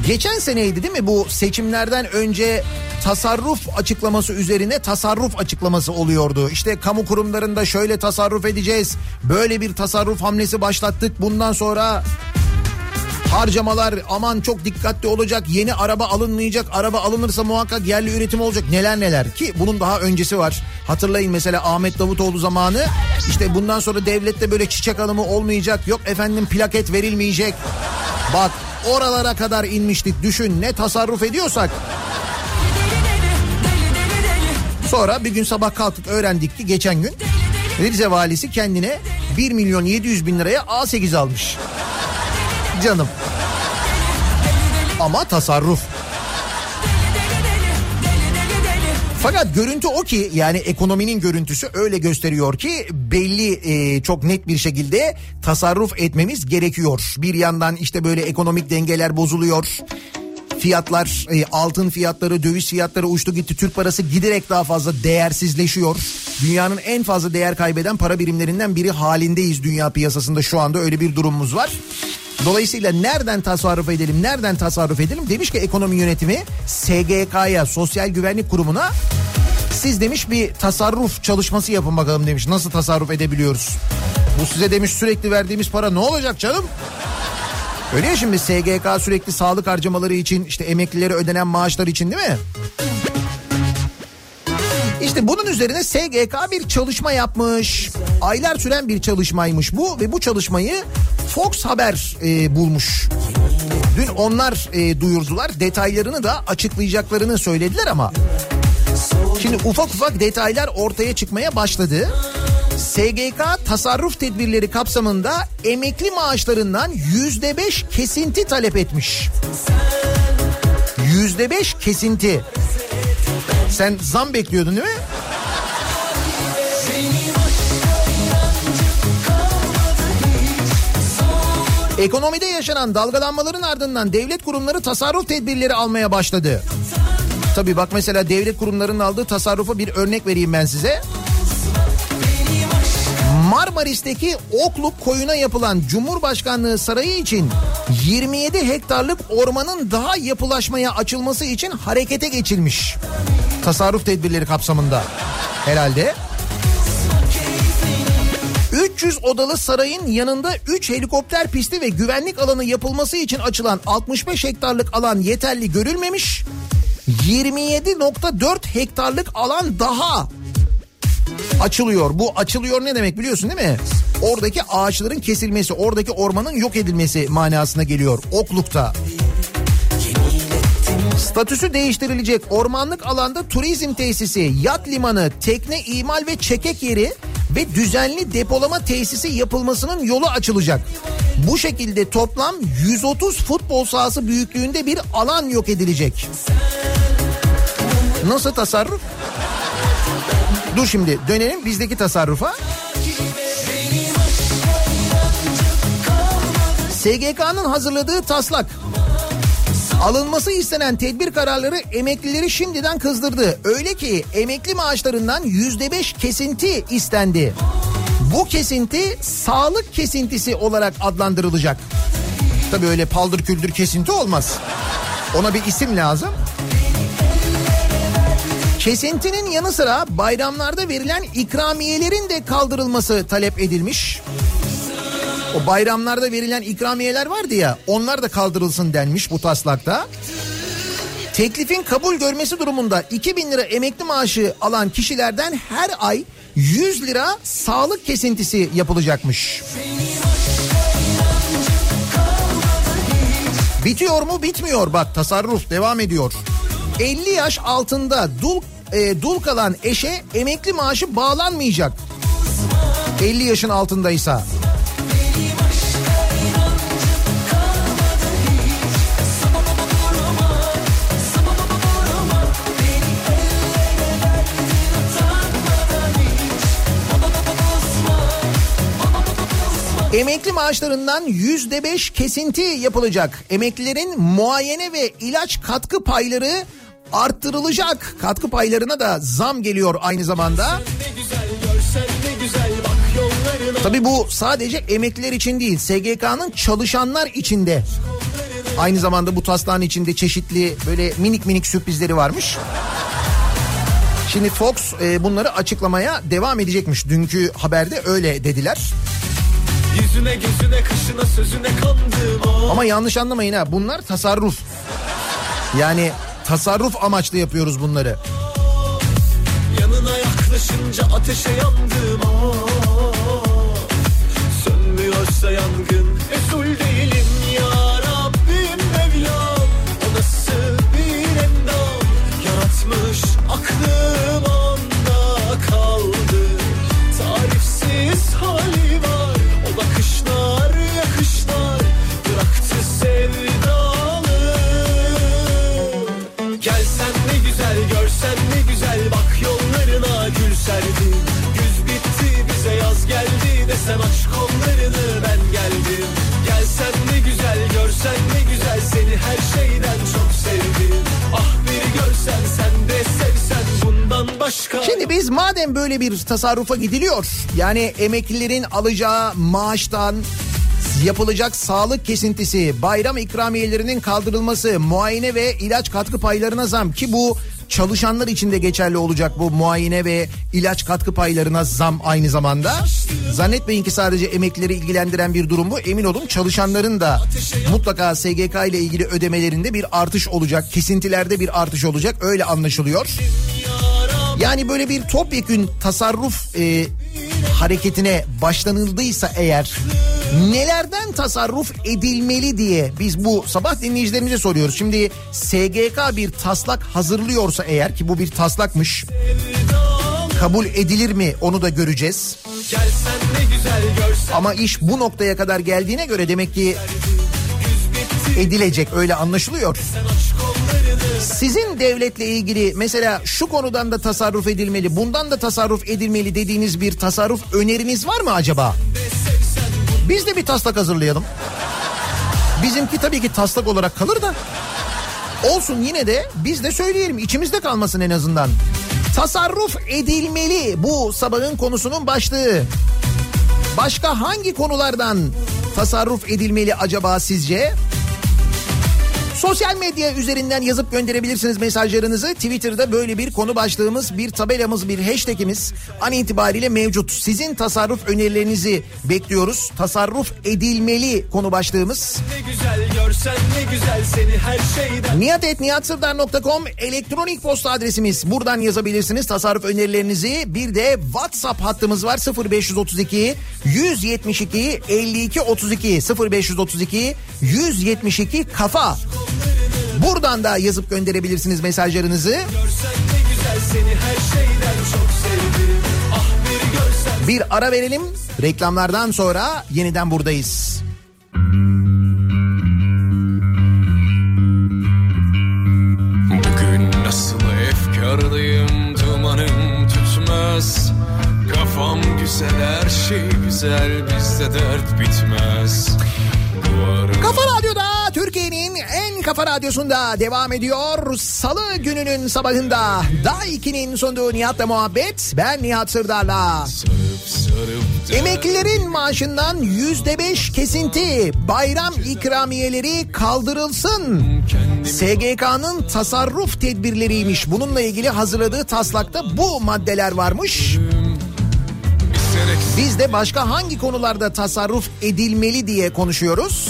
geçen seneydi değil mi bu seçimlerden önce tasarruf açıklaması üzerine tasarruf açıklaması oluyordu. İşte kamu kurumlarında şöyle tasarruf edeceğiz. Böyle bir tasarruf hamlesi başlattık. Bundan sonra harcamalar aman çok dikkatli olacak. Yeni araba alınmayacak. Araba alınırsa muhakkak yerli üretim olacak. Neler neler ki bunun daha öncesi var. Hatırlayın mesela Ahmet Davutoğlu zamanı işte bundan sonra devlette böyle çiçek alımı olmayacak. Yok efendim plaket verilmeyecek. Bak oralara kadar inmiştik. Düşün ne tasarruf ediyorsak. Sonra bir gün sabah kalktık öğrendik ki geçen gün Rize valisi kendine 1 milyon 700 bin liraya A8 almış. Canım. Ama tasarruf. Fakat görüntü o ki yani ekonominin görüntüsü öyle gösteriyor ki belli e, çok net bir şekilde tasarruf etmemiz gerekiyor. Bir yandan işte böyle ekonomik dengeler bozuluyor. Fiyatlar, e, altın fiyatları, döviz fiyatları uçtu gitti. Türk parası giderek daha fazla değersizleşiyor. Dünyanın en fazla değer kaybeden para birimlerinden biri halindeyiz dünya piyasasında şu anda öyle bir durumumuz var. Dolayısıyla nereden tasarruf edelim, nereden tasarruf edelim demiş ki ekonomi yönetimi SGK'ya, Sosyal Güvenlik Kurumu'na siz demiş bir tasarruf çalışması yapın bakalım demiş. Nasıl tasarruf edebiliyoruz? Bu size demiş sürekli verdiğimiz para ne olacak canım? Öyle ya şimdi SGK sürekli sağlık harcamaları için işte emeklilere ödenen maaşlar için değil mi? İşte bunun üzerine SGK bir çalışma yapmış. Aylar süren bir çalışmaymış bu ve bu çalışmayı Fox Haber e, bulmuş. Dün onlar e, duyurdular. Detaylarını da açıklayacaklarını söylediler ama şimdi ufak ufak detaylar ortaya çıkmaya başladı. SGK tasarruf tedbirleri kapsamında emekli maaşlarından yüzde beş kesinti talep etmiş. Yüzde beş kesinti. Sen zam bekliyordun değil mi? Ekonomide yaşanan dalgalanmaların ardından devlet kurumları tasarruf tedbirleri almaya başladı. Tabii bak mesela devlet kurumlarının aldığı tasarrufa bir örnek vereyim ben size. Marmaris'teki Okluk koyuna yapılan Cumhurbaşkanlığı Sarayı için 27 hektarlık ormanın daha yapılaşmaya açılması için harekete geçilmiş. Tasarruf tedbirleri kapsamında herhalde. 300 odalı sarayın yanında 3 helikopter pisti ve güvenlik alanı yapılması için açılan 65 hektarlık alan yeterli görülmemiş. 27.4 hektarlık alan daha açılıyor. Bu açılıyor ne demek biliyorsun değil mi? Oradaki ağaçların kesilmesi, oradaki ormanın yok edilmesi manasına geliyor. Okluk'ta. Statüsü değiştirilecek ormanlık alanda turizm tesisi, yat limanı, tekne imal ve çekek yeri ve düzenli depolama tesisi yapılmasının yolu açılacak. Bu şekilde toplam 130 futbol sahası büyüklüğünde bir alan yok edilecek. Nasıl tasarruf? Dur şimdi dönelim bizdeki tasarrufa. SGK'nın hazırladığı taslak Alınması istenen tedbir kararları emeklileri şimdiden kızdırdı. Öyle ki emekli maaşlarından yüzde beş kesinti istendi. Bu kesinti sağlık kesintisi olarak adlandırılacak. Tabii öyle paldır küldür kesinti olmaz. Ona bir isim lazım. Kesintinin yanı sıra bayramlarda verilen ikramiyelerin de kaldırılması talep edilmiş. O bayramlarda verilen ikramiyeler vardı ya onlar da kaldırılsın denmiş bu taslakta. Teklifin kabul görmesi durumunda 2000 lira emekli maaşı alan kişilerden her ay 100 lira sağlık kesintisi yapılacakmış. Bitiyor mu? Bitmiyor bak tasarruf devam ediyor. 50 yaş altında dul e, dul kalan eşe emekli maaşı bağlanmayacak. 50 yaşın altındaysa. Emekli maaşlarından yüzde beş kesinti yapılacak. Emeklilerin muayene ve ilaç katkı payları arttırılacak. Katkı paylarına da zam geliyor aynı zamanda. Tabii bu sadece emekliler için değil SGK'nın çalışanlar için de aynı zamanda bu taslağın içinde çeşitli böyle minik minik sürprizleri varmış. Şimdi Fox e, bunları açıklamaya devam edecekmiş. Dünkü haberde öyle dediler. Yüzüne gözüne kaşına sözüne kandım Ama yanlış anlamayın ha bunlar tasarruf. Yani tasarruf amaçlı yapıyoruz bunları. Yanına yaklaşınca ateşe yandım o Sönmüyorsa yangın Desem aç kollarını ben geldim. Gelsen ne güzel görsen ne güzel Seni her şeyden çok sevdim. Ah bir görsen sen de sevsen bundan başka. Şimdi biz madem böyle bir tasarrufa gidiliyor yani emeklilerin alacağı maaştan yapılacak sağlık kesintisi, bayram ikramiyelerinin kaldırılması, muayene ve ilaç katkı paylarına zam ki bu çalışanlar için de geçerli olacak bu muayene ve ilaç katkı paylarına zam aynı zamanda. Zannetmeyin ki sadece emeklileri ilgilendiren bir durum bu. Emin olun çalışanların da mutlaka SGK ile ilgili ödemelerinde bir artış olacak. Kesintilerde bir artış olacak. Öyle anlaşılıyor. Yani böyle bir topyekün tasarruf e, hareketine başlanıldıysa eğer nelerden tasarruf edilmeli diye biz bu sabah dinleyicilerimize soruyoruz. Şimdi SGK bir taslak hazırlıyorsa eğer ki bu bir taslakmış kabul edilir mi onu da göreceğiz. Ama iş bu noktaya kadar geldiğine göre demek ki edilecek öyle anlaşılıyor. Sizin devletle ilgili mesela şu konudan da tasarruf edilmeli, bundan da tasarruf edilmeli dediğiniz bir tasarruf öneriniz var mı acaba? Biz de bir taslak hazırlayalım. Bizimki tabii ki taslak olarak kalır da. Olsun yine de biz de söyleyelim içimizde kalmasın en azından. Tasarruf edilmeli bu sabahın konusunun başlığı. Başka hangi konulardan tasarruf edilmeli acaba sizce? Sosyal medya üzerinden yazıp gönderebilirsiniz mesajlarınızı. Twitter'da böyle bir konu başlığımız, bir tabelamız, bir hashtagimiz an itibariyle mevcut. Sizin tasarruf önerilerinizi bekliyoruz. Tasarruf edilmeli konu başlığımız. ne güzel görsen ne güzel Seni her şeyden Niyatetniyatsırdar.com elektronik posta adresimiz. Buradan yazabilirsiniz tasarruf önerilerinizi. Bir de WhatsApp hattımız var 0532 172 52 32 0532 172 kafa. Buradan da yazıp gönderebilirsiniz mesajlarınızı. Bir ara verelim. Reklamlardan sonra yeniden buradayız. Bugün nasıl efkarlıyım dumanım tutmaz Kafam güzel her şey güzel bizde dert bitmez Kafa Radyo'da Türkiye'nin en kafa radyosunda devam ediyor. Salı gününün sabahında daha 2'nin sunduğu Nihat'la muhabbet. Ben Nihat Sırdar'la. Emeklilerin maaşından yüzde beş kesinti bayram ikramiyeleri kaldırılsın. SGK'nın tasarruf tedbirleriymiş. Bununla ilgili hazırladığı taslakta bu maddeler varmış. Biz de başka hangi konularda tasarruf edilmeli diye konuşuyoruz.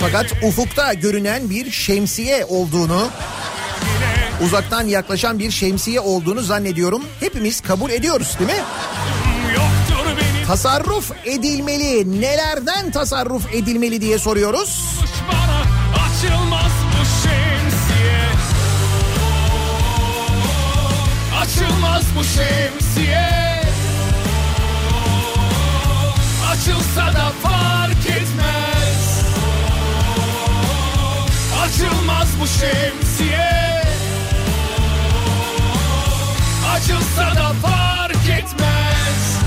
Fakat ufukta görünen bir şemsiye olduğunu, uzaktan yaklaşan bir şemsiye olduğunu zannediyorum. Hepimiz kabul ediyoruz değil mi? Tasarruf edilmeli. Nelerden tasarruf edilmeli diye soruyoruz. açılmaz bu şemsiye Açılmaz bu şemsiye Açılsa da fark Açılmaz bu şemsiye Açılsa da fark etmez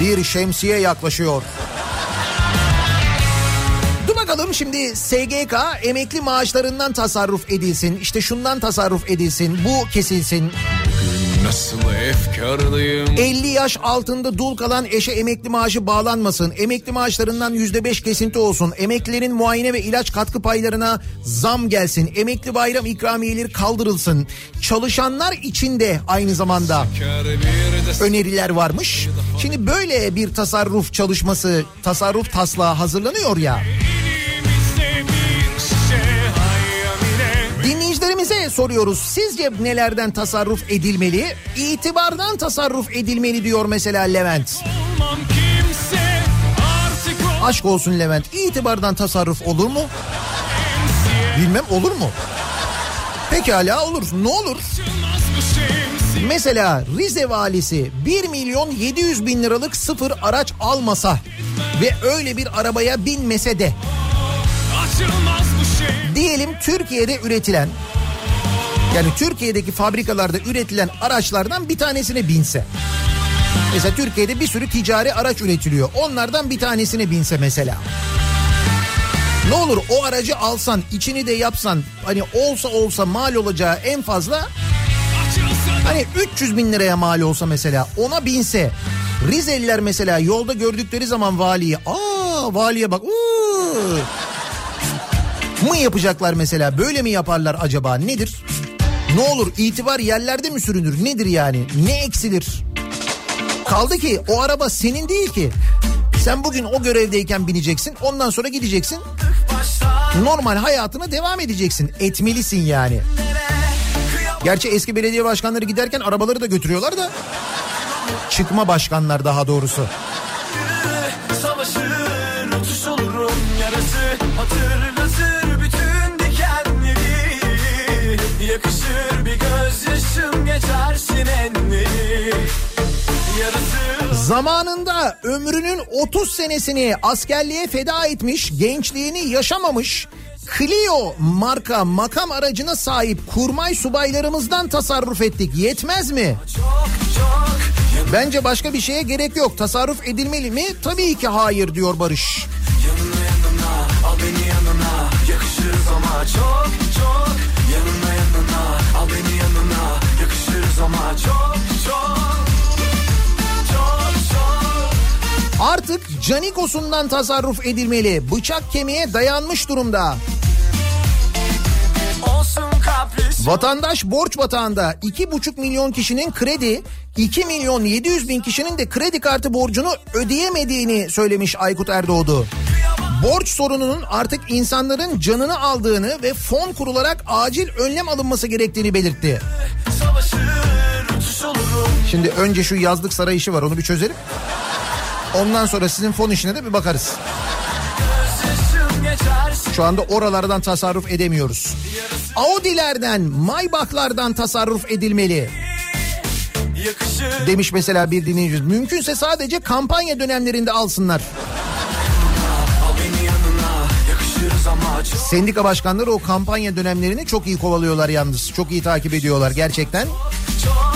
Bir şemsiye yaklaşıyor. Dur bakalım şimdi SGK emekli maaşlarından tasarruf edilsin. İşte şundan tasarruf edilsin. Bu kesilsin. Nasıl efkarlıyım 50 yaş altında dul kalan eşe emekli maaşı bağlanmasın. Emekli maaşlarından %5 kesinti olsun. Emeklilerin muayene ve ilaç katkı paylarına zam gelsin. Emekli bayram ikramiyeleri kaldırılsın. Çalışanlar için de aynı zamanda öneriler varmış. Şimdi böyle bir tasarruf çalışması, tasarruf taslağı hazırlanıyor ya. Soruyoruz. Sizce nelerden tasarruf edilmeli? İtibardan tasarruf edilmeli diyor mesela Levent. kimse Aşk olsun Levent. İtibardan tasarruf olur mu? Bilmem olur mu? Pekala olur. Ne olur? Mesela Rize valisi 1 milyon 700 bin liralık sıfır araç almasa ve öyle bir arabaya binmese de diyelim Türkiye'de üretilen yani Türkiye'deki fabrikalarda üretilen araçlardan bir tanesine binse. Mesela Türkiye'de bir sürü ticari araç üretiliyor. Onlardan bir tanesine binse mesela. Ne olur o aracı alsan, içini de yapsan hani olsa olsa mal olacağı en fazla hani 300 bin liraya mal olsa mesela ona binse. Rizeliler mesela yolda gördükleri zaman valiyi aa valiye bak uuu, mı yapacaklar mesela böyle mi yaparlar acaba nedir? Ne olur itibar yerlerde mi sürünür nedir yani ne eksilir? Kaldı ki o araba senin değil ki. Sen bugün o görevdeyken bineceksin ondan sonra gideceksin. Normal hayatına devam edeceksin. Etmelisin yani. Gerçi eski belediye başkanları giderken arabaları da götürüyorlar da. Çıkma başkanlar daha doğrusu. Geçersin enleri Yarası Zamanında ömrünün 30 senesini askerliğe feda etmiş, gençliğini yaşamamış Clio marka makam aracına sahip kurmay subaylarımızdan tasarruf ettik. Yetmez mi? Bence başka bir şeye gerek yok. Tasarruf edilmeli mi? Tabii ki hayır diyor Barış. Yanına yanına al beni yanına Yakışırız ama çok çok çok çok Artık Canikos'undan tasarruf edilmeli. Bıçak kemiğe dayanmış durumda. Vatandaş borç batağında 2,5 milyon kişinin kredi, 2 milyon 700 bin kişinin de kredi kartı borcunu ödeyemediğini söylemiş Aykut Erdoğdu. Borç sorununun artık insanların canını aldığını ve fon kurularak acil önlem alınması gerektiğini belirtti. Olurum Şimdi önce şu yazlık saray işi var onu bir çözelim. Ondan sonra sizin fon işine de bir bakarız. Şu anda oralardan tasarruf edemiyoruz. Audi'lerden, Maybach'lardan tasarruf edilmeli. Demiş mesela bir dinleyicimiz. Mümkünse sadece kampanya dönemlerinde alsınlar. çok Sendika başkanları o kampanya dönemlerini çok iyi kovalıyorlar yalnız. Çok iyi takip ediyorlar gerçekten. çok Yanına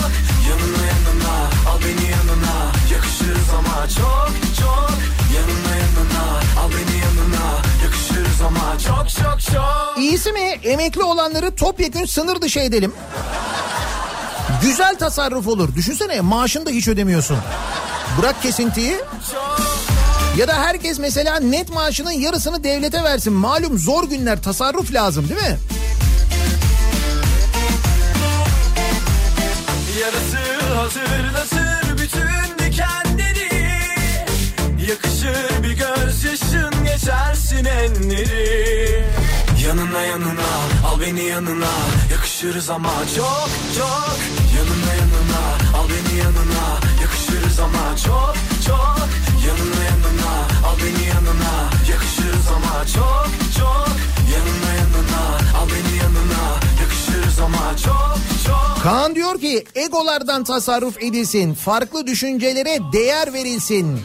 çok çok Yanına yanına al beni yanına Yakışırız ama çok çok çok İyisi mi emekli olanları topyekün sınır dışı edelim. Güzel tasarruf olur. Düşünsene maaşını da hiç ödemiyorsun. Bırak kesintiyi. Ya da herkes mesela net maaşının yarısını devlete versin. Malum zor günler tasarruf lazım değil mi? Yarası hazırlatır Yanına yanına al. Beni yanına Yakışırız ama çok çok. Yanına yanına al beni yanına Yakışırız ama çok çok. Yanına yanına al beni yanına Yakışırız ama çok çok. Yanına yanına al beni yanına Yakışırız ama çok çok. Kaan diyor ki egolardan tasarruf edilsin. Farklı düşüncelere değer verilsin.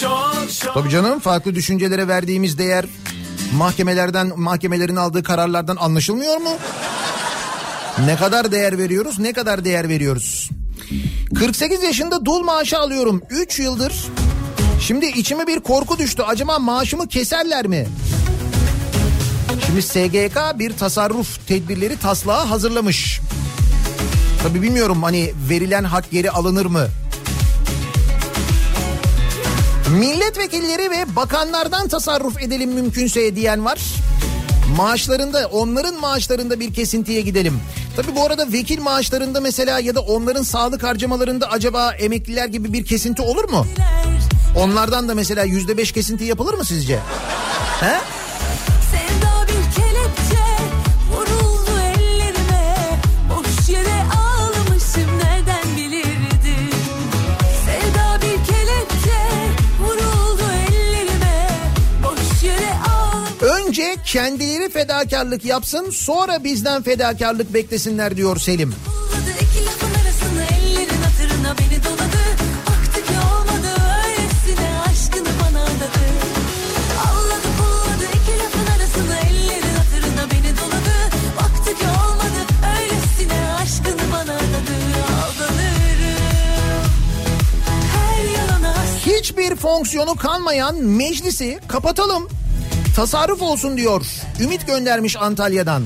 çok çok. Tabii canım farklı düşüncelere verdiğimiz değer mahkemelerden mahkemelerin aldığı kararlardan anlaşılmıyor mu? Ne kadar değer veriyoruz? Ne kadar değer veriyoruz? 48 yaşında dul maaşı alıyorum 3 yıldır. Şimdi içime bir korku düştü. Acaba maaşımı keserler mi? Şimdi SGK bir tasarruf tedbirleri taslağı hazırlamış. Tabii bilmiyorum hani verilen hak geri alınır mı? Milletvekilleri ve bakanlardan tasarruf edelim mümkünse diyen var. Maaşlarında onların maaşlarında bir kesintiye gidelim. Tabi bu arada vekil maaşlarında mesela ya da onların sağlık harcamalarında acaba emekliler gibi bir kesinti olur mu? Onlardan da mesela yüzde beş kesinti yapılır mı sizce? He? Kendileri fedakarlık yapsın sonra bizden fedakarlık beklesinler diyor Selim. Hiçbir fonksiyonu kalmayan meclisi kapatalım. Tasarruf olsun diyor. Ümit göndermiş Antalya'dan.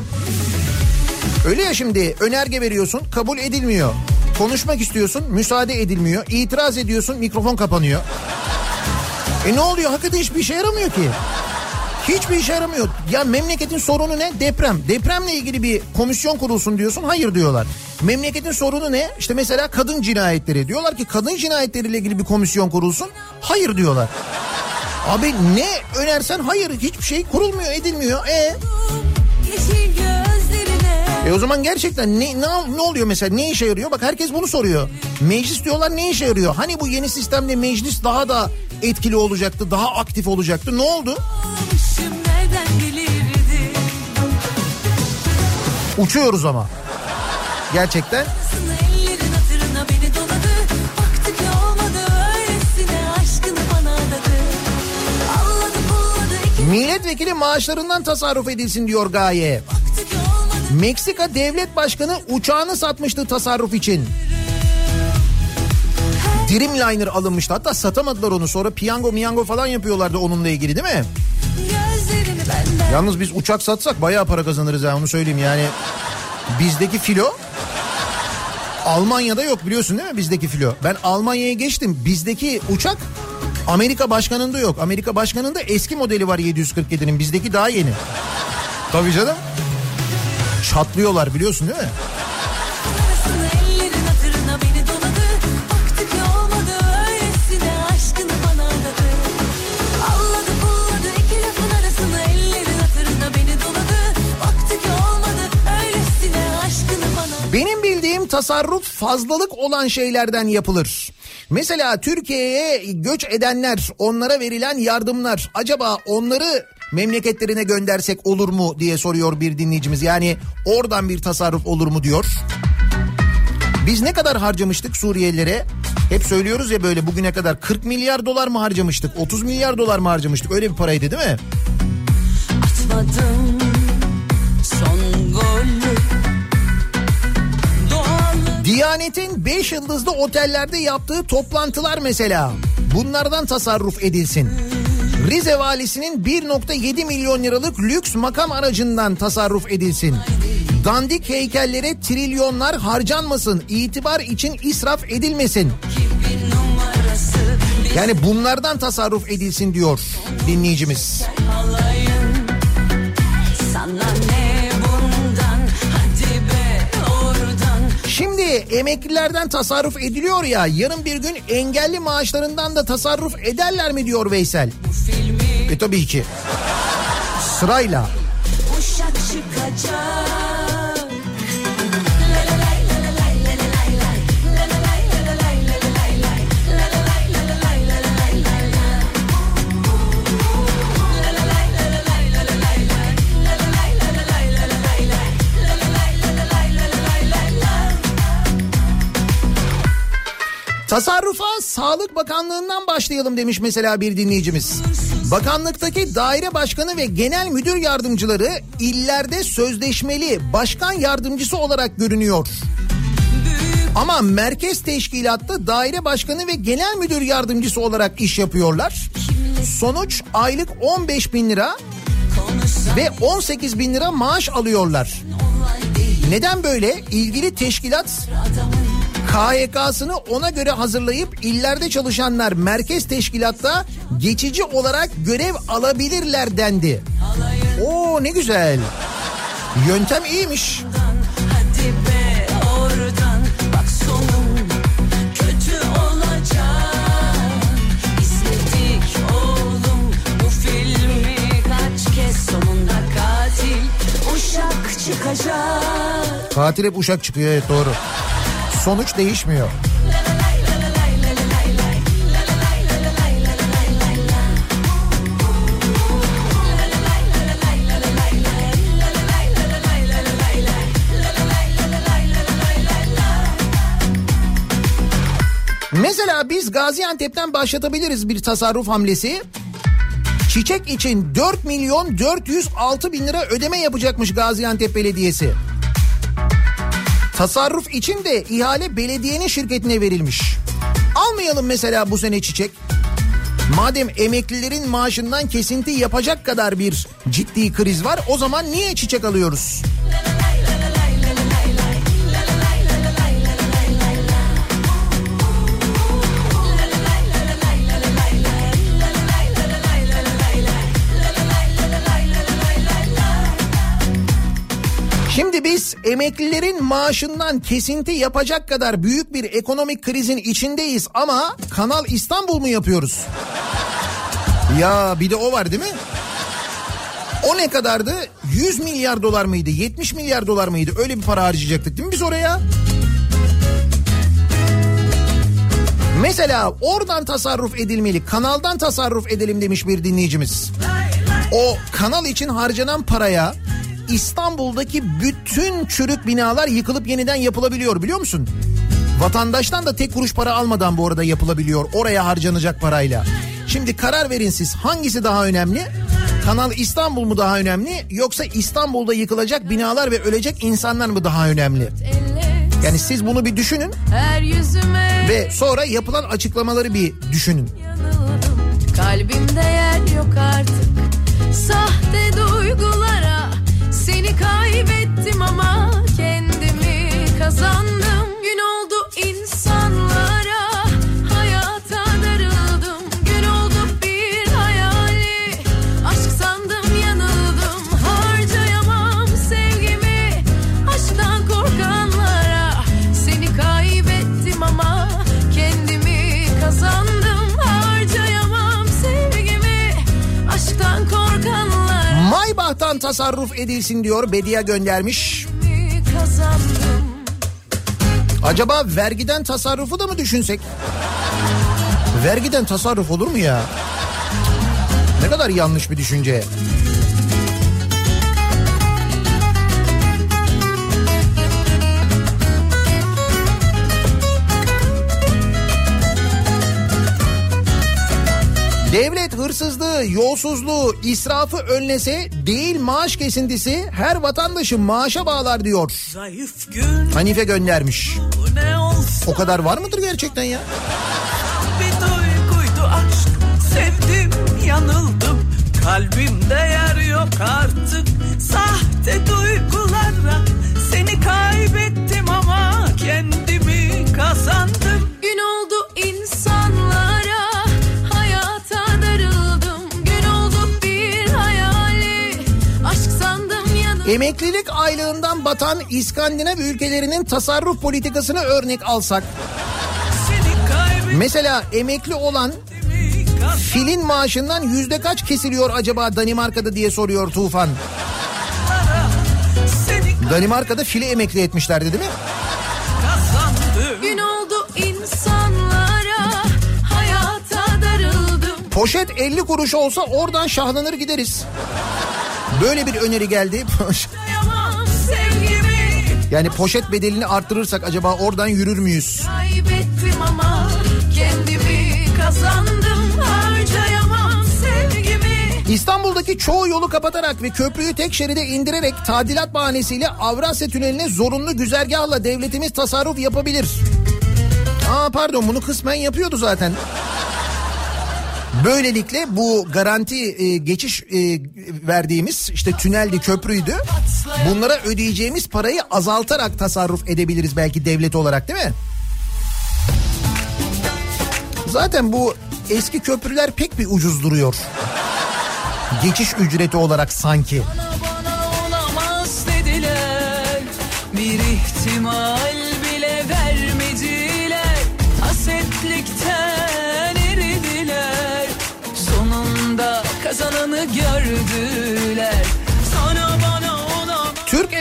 Öyle ya şimdi önerge veriyorsun kabul edilmiyor. Konuşmak istiyorsun müsaade edilmiyor. İtiraz ediyorsun mikrofon kapanıyor. E ne oluyor hakikaten hiçbir işe yaramıyor ki. Hiçbir işe yaramıyor. Ya memleketin sorunu ne? Deprem. Depremle ilgili bir komisyon kurulsun diyorsun. Hayır diyorlar. Memleketin sorunu ne? İşte mesela kadın cinayetleri. Diyorlar ki kadın cinayetleriyle ilgili bir komisyon kurulsun. Hayır diyorlar. Abi ne önersen hayır hiçbir şey kurulmuyor edilmiyor. E, e o zaman gerçekten ne, ne ne oluyor mesela ne işe yarıyor? Bak herkes bunu soruyor. Meclis diyorlar ne işe yarıyor? Hani bu yeni sistemde meclis daha da etkili olacaktı, daha aktif olacaktı. Ne oldu? Uçuyoruz ama. Gerçekten milletvekili maaşlarından tasarruf edilsin diyor Gaye. Meksika devlet başkanı uçağını satmıştı tasarruf için. Dreamliner alınmıştı. Hatta satamadılar onu. Sonra piyango miyango falan yapıyorlardı onunla ilgili değil mi? Yalnız biz uçak satsak bayağı para kazanırız ha onu söyleyeyim yani. Bizdeki filo Almanya'da yok biliyorsun değil mi bizdeki filo? Ben Almanya'ya geçtim. Bizdeki uçak Amerika başkanında yok. Amerika başkanında eski modeli var 747'nin. Bizdeki daha yeni. Tabii canım. Çatlıyorlar biliyorsun değil mi? Benim bildiğim tasarruf fazlalık olan şeylerden yapılır. Mesela Türkiye'ye göç edenler, onlara verilen yardımlar acaba onları memleketlerine göndersek olur mu diye soruyor bir dinleyicimiz. Yani oradan bir tasarruf olur mu diyor. Biz ne kadar harcamıştık Suriyelilere? Hep söylüyoruz ya böyle bugüne kadar 40 milyar dolar mı harcamıştık? 30 milyar dolar mı harcamıştık? Öyle bir paraydı değil mi? Atmadım son golü Diyanet'in 5 yıldızlı otellerde yaptığı toplantılar mesela. Bunlardan tasarruf edilsin. Rize valisinin 1.7 milyon liralık lüks makam aracından tasarruf edilsin. Dandik heykellere trilyonlar harcanmasın. itibar için israf edilmesin. Yani bunlardan tasarruf edilsin diyor dinleyicimiz. alayım Şimdi emeklilerden tasarruf ediliyor ya yarın bir gün engelli maaşlarından da tasarruf ederler mi diyor Veysel. filmi E tabii ki. Sırayla. uşak çıkacak Tasarrufa Sağlık Bakanlığı'ndan başlayalım demiş mesela bir dinleyicimiz. Bakanlıktaki daire başkanı ve genel müdür yardımcıları illerde sözleşmeli başkan yardımcısı olarak görünüyor. Ama merkez teşkilatta daire başkanı ve genel müdür yardımcısı olarak iş yapıyorlar. Sonuç aylık 15 bin lira ve 18 bin lira maaş alıyorlar. Neden böyle? İlgili teşkilat KHK'sını ona göre hazırlayıp illerde çalışanlar merkez teşkilatta geçici olarak görev alabilirler dendi. Oo ne güzel. Yöntem iyiymiş. Katil hep uşak çıkıyor evet doğru. Sonuç değişmiyor. Mesela biz Gaziantep'ten başlatabiliriz bir tasarruf hamlesi. Çiçek için 4 milyon 406 bin lira ödeme yapacakmış Gaziantep Belediyesi. Tasarruf için de ihale belediyenin şirketine verilmiş. Almayalım mesela bu sene çiçek. Madem emeklilerin maaşından kesinti yapacak kadar bir ciddi kriz var o zaman niye çiçek alıyoruz? Şimdi biz emeklilerin maaşından kesinti yapacak kadar büyük bir ekonomik krizin içindeyiz ama Kanal İstanbul mu yapıyoruz? Ya bir de o var değil mi? O ne kadardı? 100 milyar dolar mıydı? 70 milyar dolar mıydı? Öyle bir para harcayacaktık değil mi biz oraya? Mesela oradan tasarruf edilmeli, kanaldan tasarruf edelim demiş bir dinleyicimiz. O kanal için harcanan paraya İstanbul'daki bütün çürük binalar yıkılıp yeniden yapılabiliyor biliyor musun? Vatandaştan da tek kuruş para almadan bu arada yapılabiliyor oraya harcanacak parayla. Şimdi karar verin siz hangisi daha önemli? Kanal İstanbul mu daha önemli yoksa İstanbul'da yıkılacak binalar ve ölecek insanlar mı daha önemli? Yani siz bunu bir düşünün ve sonra yapılan açıklamaları bir düşünün. yanıldım Kalbimde yer yok artık Sahte duygulara Seni kaybettim ama Kendimi kazandım tasarruf edilsin diyor Bediye göndermiş. Acaba vergiden tasarrufu da mı düşünsek? Vergiden tasarruf olur mu ya? Ne kadar yanlış bir düşünce. Devlet hırsızlığı, yolsuzluğu, israfı önlese değil maaş kesintisi her vatandaşı maaşa bağlar diyor. Gün Hanife göndermiş. O kadar var mıdır gerçekten ya? bir duyguydu aşk Sevdim yanıldım kalbimde yer yok artık Sahte duygulara seni kaybettim ama kendimi kazandım Emeklilik aylığından batan İskandinav ülkelerinin tasarruf politikasını örnek alsak. Mesela emekli olan filin maaşından yüzde kaç kesiliyor acaba Danimarka'da diye soruyor Tufan. Danimarka'da fili emekli etmişlerdi değil mi? Gün oldu insanlara hayata darıldım. Poşet 50 kuruş olsa oradan şahlanır gideriz. Böyle bir öneri geldi. Yani poşet bedelini arttırırsak acaba oradan yürür müyüz? kaybettim ama kendimi kazandım. Harcayamam sevgimi. İstanbul'daki çoğu yolu kapatarak ve köprüyü tek şeride indirerek tadilat bahanesiyle Avrasya Tüneli'ne zorunlu güzergahla devletimiz tasarruf yapabilir. Aa pardon bunu kısmen yapıyordu zaten. Böylelikle bu garanti e, geçiş e, verdiğimiz işte tüneldi köprüydü. Bunlara ödeyeceğimiz parayı azaltarak tasarruf edebiliriz belki devlet olarak değil mi? Zaten bu eski köprüler pek bir ucuz duruyor. Geçiş ücreti olarak sanki. Bana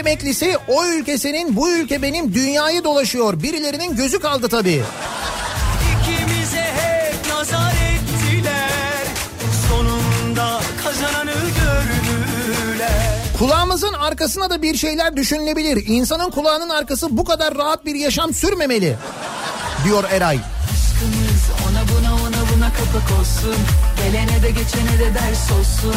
emeklisi o ülke senin bu ülke benim dünyayı dolaşıyor. Birilerinin gözü kaldı tabii. İkimize hep nazar ettiler Sonunda kazananı gördüler Kulağımızın arkasına da bir şeyler düşünülebilir. İnsanın kulağının arkası bu kadar rahat bir yaşam sürmemeli. Diyor Eray. Aşkımız ona buna ona buna kapak olsun Gelene de geçene de ders olsun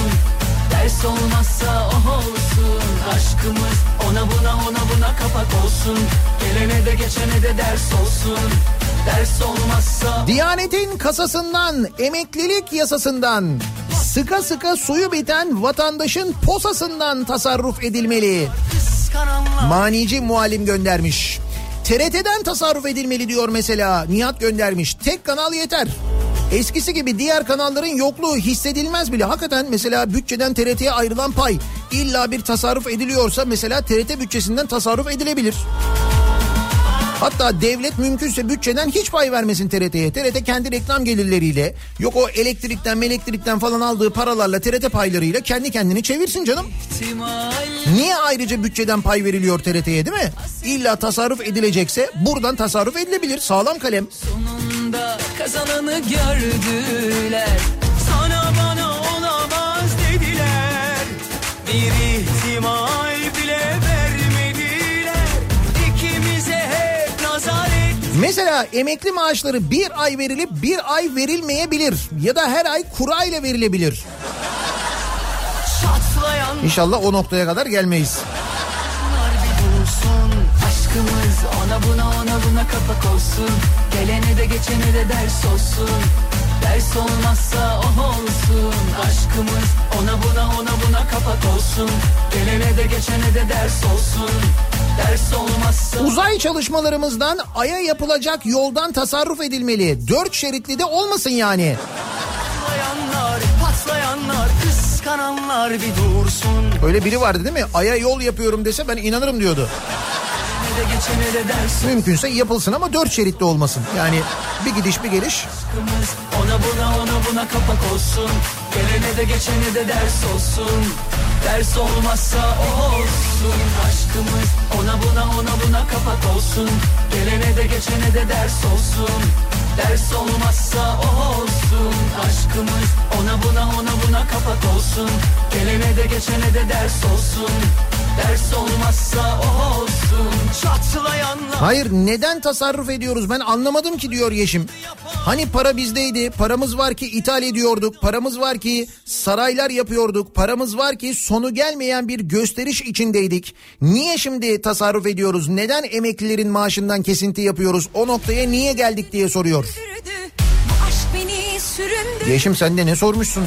Ders olmazsa o olsun Aşkımız ona buna ona buna kapak olsun Gelene de geçene de ders olsun Ders olmazsa Diyanetin kasasından, emeklilik yasasından, sıka sıka suyu biten vatandaşın posasından tasarruf edilmeli. Manici muallim göndermiş. TRT'den tasarruf edilmeli diyor mesela. Nihat göndermiş. Tek kanal yeter. Eskisi gibi diğer kanalların yokluğu hissedilmez bile. Hakikaten mesela bütçeden TRT'ye ayrılan pay illa bir tasarruf ediliyorsa mesela TRT bütçesinden tasarruf edilebilir. Hatta devlet mümkünse bütçeden hiç pay vermesin TRT'ye. TRT kendi reklam gelirleriyle yok o elektrikten elektrikten falan aldığı paralarla TRT paylarıyla kendi kendini çevirsin canım. Niye ayrıca bütçeden pay veriliyor TRT'ye değil mi? İlla tasarruf edilecekse buradan tasarruf edilebilir. Sağlam kalem. Sonunda kazananı gördüler Sana bana olamaz dediler Bir ihtimal bile vermediler İkimize hep nazar et Mesela emekli maaşları bir ay verilip bir ay verilmeyebilir. Ya da her ay kura ile verilebilir. İnşallah o noktaya kadar gelmeyiz. Aşkımız ona buna ona buna kapak olsun Gelene de geçene de ders olsun Ders olmazsa o olsun Aşkımız ona buna ona buna kapak olsun Gelene de geçene de ders olsun Ders olmazsa Uzay çalışmalarımızdan Ay'a yapılacak yoldan tasarruf edilmeli. Dört şeritli de olmasın yani. patlayanlar Patlayanlar kıskananlar bir dursun Öyle biri vardı değil mi? Ay'a yol yapıyorum dese ben inanırım diyordu. Mümkünse yapılsın ama dört şeritli olmasın. Yani bir gidiş bir geliş. Ona buna ona buna kapak olsun. Gelene de geçene de ders olsun. Ders olmazsa olsun. Aşkımız ona buna ona buna kapak olsun. Gelene de geçene de ders olsun. Ders olmazsa olsun. Aşkımız ona buna ona buna kapak olsun. Gelene de geçene de ders olsun Ders olmazsa o olsun Çatlayanlar Hayır neden tasarruf ediyoruz ben anlamadım ki diyor Yeşim. Hani para bizdeydi paramız var ki ithal ediyorduk paramız var ki saraylar yapıyorduk paramız var ki sonu gelmeyen bir gösteriş içindeydik. Niye şimdi tasarruf ediyoruz neden emeklilerin maaşından kesinti yapıyoruz o noktaya niye geldik diye soruyor. Yeşim sen de ne sormuşsun?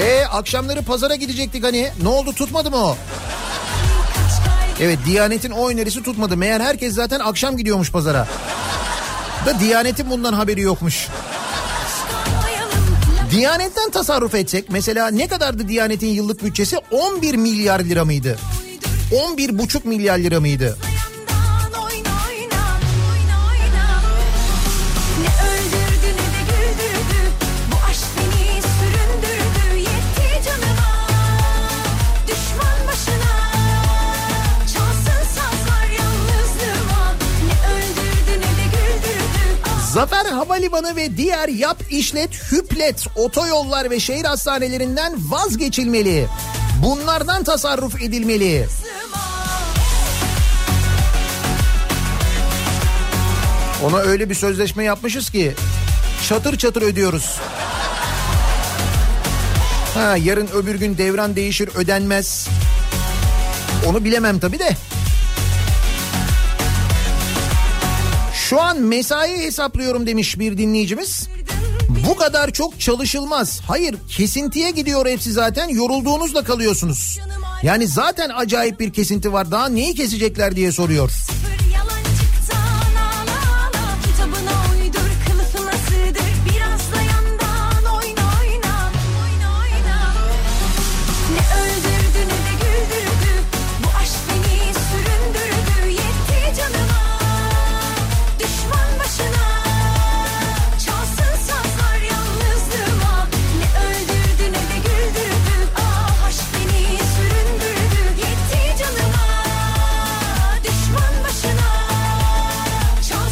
E akşamları pazara gidecektik hani. Ne oldu tutmadı mı o? Evet Diyanet'in o önerisi tutmadı. Meğer herkes zaten akşam gidiyormuş pazara. Da Diyanet'in bundan haberi yokmuş. Diyanetten tasarruf etsek mesela ne kadardı Diyanet'in yıllık bütçesi 11 milyar lira mıydı? 11 buçuk milyar lira mıydı? Zafer Havalimanı ve diğer yap işlet hüplet otoyollar ve şehir hastanelerinden vazgeçilmeli. Bunlardan tasarruf edilmeli. Ona öyle bir sözleşme yapmışız ki çatır çatır ödüyoruz. Ha yarın öbür gün devran değişir ödenmez. Onu bilemem tabii de. Şu an mesai hesaplıyorum demiş bir dinleyicimiz. Bu kadar çok çalışılmaz. Hayır kesintiye gidiyor hepsi zaten yorulduğunuzda kalıyorsunuz. Yani zaten acayip bir kesinti var daha neyi kesecekler diye soruyor. Sıfır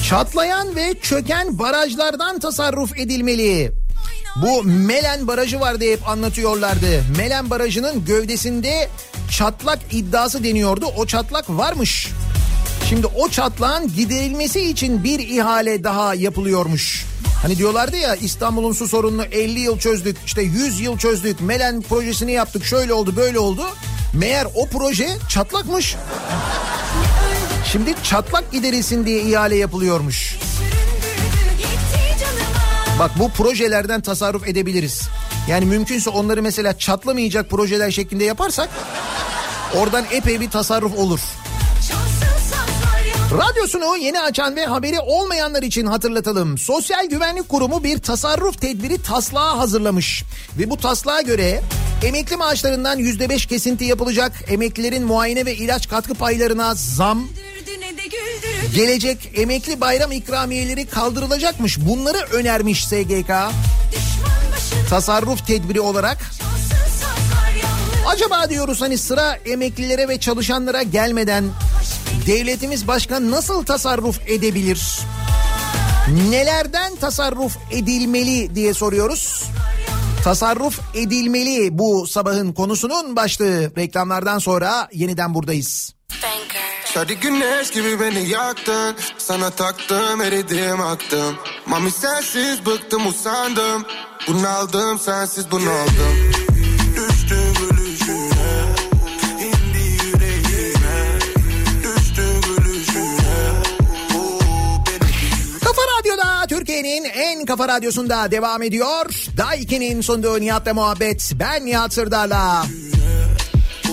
Çatlayan ve çöken barajlardan tasarruf edilmeli. Bu Melen Barajı vardı hep anlatıyorlardı. Melen Barajı'nın gövdesinde çatlak iddiası deniyordu. O çatlak varmış. Şimdi o çatlağın giderilmesi için bir ihale daha yapılıyormuş. Hani diyorlardı ya İstanbul'un su sorununu 50 yıl çözdük, işte 100 yıl çözdük, Melen projesini yaptık, şöyle oldu, böyle oldu. Meğer o proje çatlakmış. Şimdi çatlak giderilsin diye ihale yapılıyormuş. Bak bu projelerden tasarruf edebiliriz. Yani mümkünse onları mesela çatlamayacak projeler şeklinde yaparsak oradan epey bir tasarruf olur. Radyosunu yeni açan ve haberi olmayanlar için hatırlatalım. Sosyal Güvenlik Kurumu bir tasarruf tedbiri taslağı hazırlamış. Ve bu taslağa göre emekli maaşlarından %5 kesinti yapılacak. Emeklilerin muayene ve ilaç katkı paylarına zam, gelecek emekli bayram ikramiyeleri kaldırılacakmış. Bunları önermiş SGK. Tasarruf tedbiri olarak Acaba diyoruz hani sıra emeklilere ve çalışanlara gelmeden devletimiz başka nasıl tasarruf edebilir? Nelerden tasarruf edilmeli diye soruyoruz. Tasarruf edilmeli bu sabahın konusunun başlığı. Reklamlardan sonra yeniden buradayız. Sarı güneş gibi beni yaktın Sana taktım eridim aktım Mami sensiz bıktım usandım Bunaldım sensiz bunaldım Düştüm En kafa radyosunda devam ediyor. Daiki'nin sunduğu Nihat'la muhabbet. Ben Nihat Sırdar'la.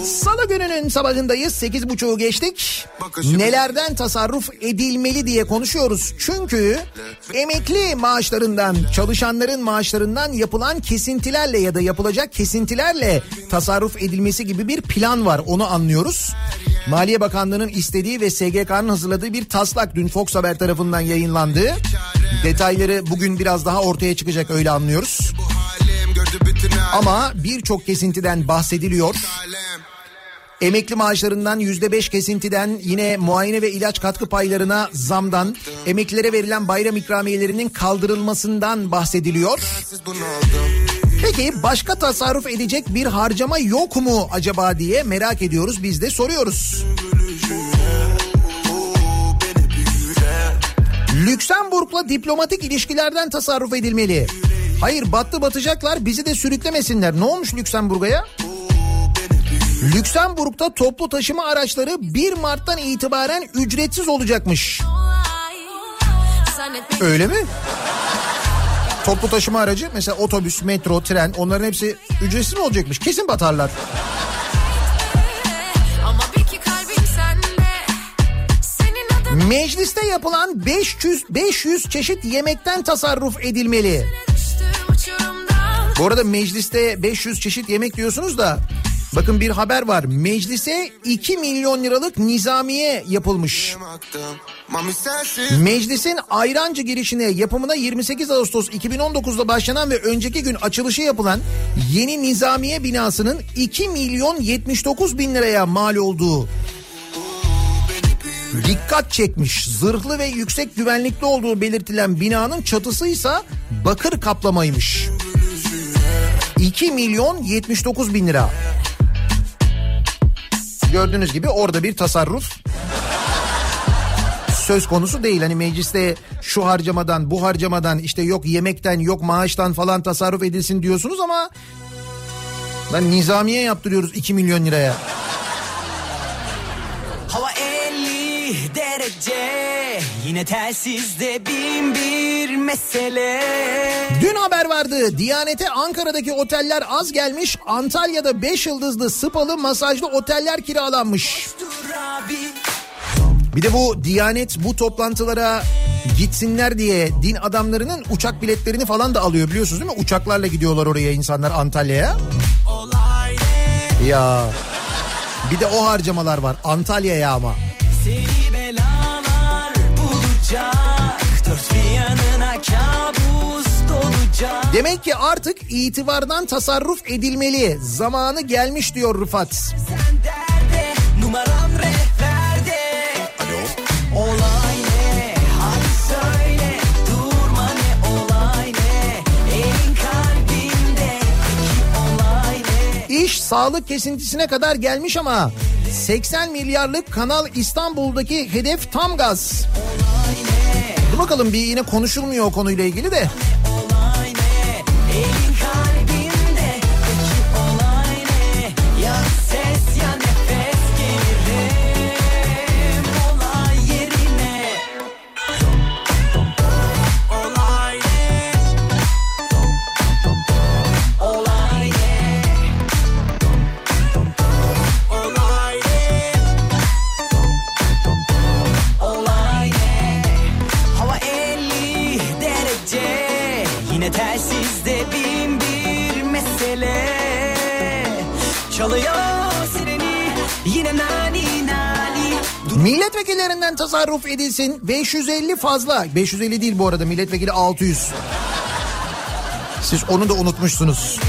Salı gününün sabahındayız. 8.30'u geçtik. Nelerden tasarruf edilmeli diye konuşuyoruz. Çünkü emekli maaşlarından, çalışanların maaşlarından yapılan kesintilerle ya da yapılacak kesintilerle tasarruf edilmesi gibi bir plan var. Onu anlıyoruz. Maliye Bakanlığı'nın istediği ve SGK'nın hazırladığı bir taslak dün Fox Haber tarafından yayınlandı. Detayları bugün biraz daha ortaya çıkacak öyle anlıyoruz. Ama birçok kesintiden bahsediliyor. Emekli maaşlarından yüzde beş kesintiden yine muayene ve ilaç katkı paylarına zamdan emeklilere verilen bayram ikramiyelerinin kaldırılmasından bahsediliyor. Peki başka tasarruf edecek bir harcama yok mu acaba diye merak ediyoruz biz de soruyoruz. Lüksemburg'la diplomatik ilişkilerden tasarruf edilmeli. Hayır battı batacaklar bizi de sürüklemesinler. Ne olmuş Lüksemburg'a ya? Lüksemburg'da toplu taşıma araçları 1 Mart'tan itibaren ücretsiz olacakmış. Öyle mi? Toplu taşıma aracı mesela otobüs, metro, tren onların hepsi ücretsiz mi olacakmış? Kesin batarlar. Mecliste yapılan 500 500 çeşit yemekten tasarruf edilmeli. Bu arada mecliste 500 çeşit yemek diyorsunuz da bakın bir haber var. Meclise 2 milyon liralık nizamiye yapılmış. Meclisin Ayrancı girişine yapımına 28 Ağustos 2019'da başlanan ve önceki gün açılışı yapılan yeni nizamiye binasının 2 milyon 79 bin liraya mal olduğu dikkat çekmiş. Zırhlı ve yüksek güvenlikli olduğu belirtilen binanın çatısı ise bakır kaplamaymış. 2 milyon 79 bin lira. Gördüğünüz gibi orada bir tasarruf söz konusu değil. Hani mecliste şu harcamadan bu harcamadan işte yok yemekten yok maaştan falan tasarruf edilsin diyorsunuz ama lan nizamiye yaptırıyoruz 2 milyon liraya. 50 derece Yine telsizde bin bir mesele Dün haber vardı. Diyanete Ankara'daki oteller az gelmiş. Antalya'da 5 yıldızlı spalı masajlı oteller kiralanmış. Bir de bu Diyanet bu toplantılara gitsinler diye din adamlarının uçak biletlerini falan da alıyor biliyorsunuz değil mi? Uçaklarla gidiyorlar oraya insanlar Antalya'ya. Ya bir de o harcamalar var Antalya'ya ama. Demek ki artık itibardan tasarruf edilmeli. Zamanı gelmiş diyor Rıfat. Sen derde numaram rehberde Alo Olay ne hadi söyle Durma ne olay ne Elin kalbinde Peki olay ne İş sağlık kesintisine kadar gelmiş ama 80 milyarlık Kanal İstanbul'daki hedef tam gaz. Dur bakalım bir yine konuşulmuyor o konuyla ilgili de. Tasarruf edilsin 550 fazla. 550 değil bu arada milletvekili 600. Siz onu da unutmuşsunuz.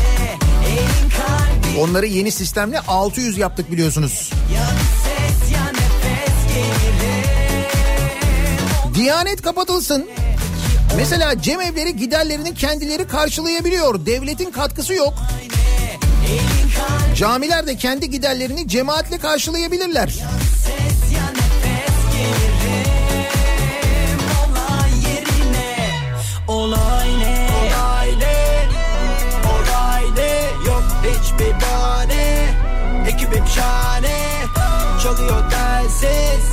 Onları yeni sistemle 600 yaptık biliyorsunuz. Diyanet kapatılsın. Mesela cemevleri giderlerini kendileri karşılayabiliyor. Devletin katkısı yok. Camiler de kendi giderlerini cemaatle karşılayabilirler. Ekibim şahane Çalıyor telsiz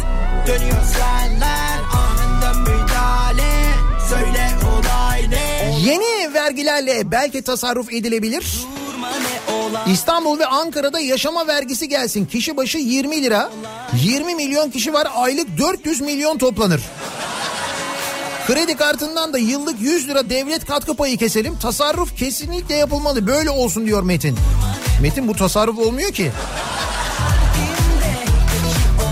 Dönüyor senler Anında müdahale Söyle olay ne Yeni vergilerle belki tasarruf edilebilir. Durma İstanbul ve Ankara'da yaşama vergisi gelsin. Kişi başı 20 lira. 20 milyon kişi var aylık 400 milyon toplanır. Kredi kartından da yıllık 100 lira devlet katkı payı keselim. Tasarruf kesinlikle yapılmalı. Böyle olsun diyor Metin. Metin bu tasarruf olmuyor ki.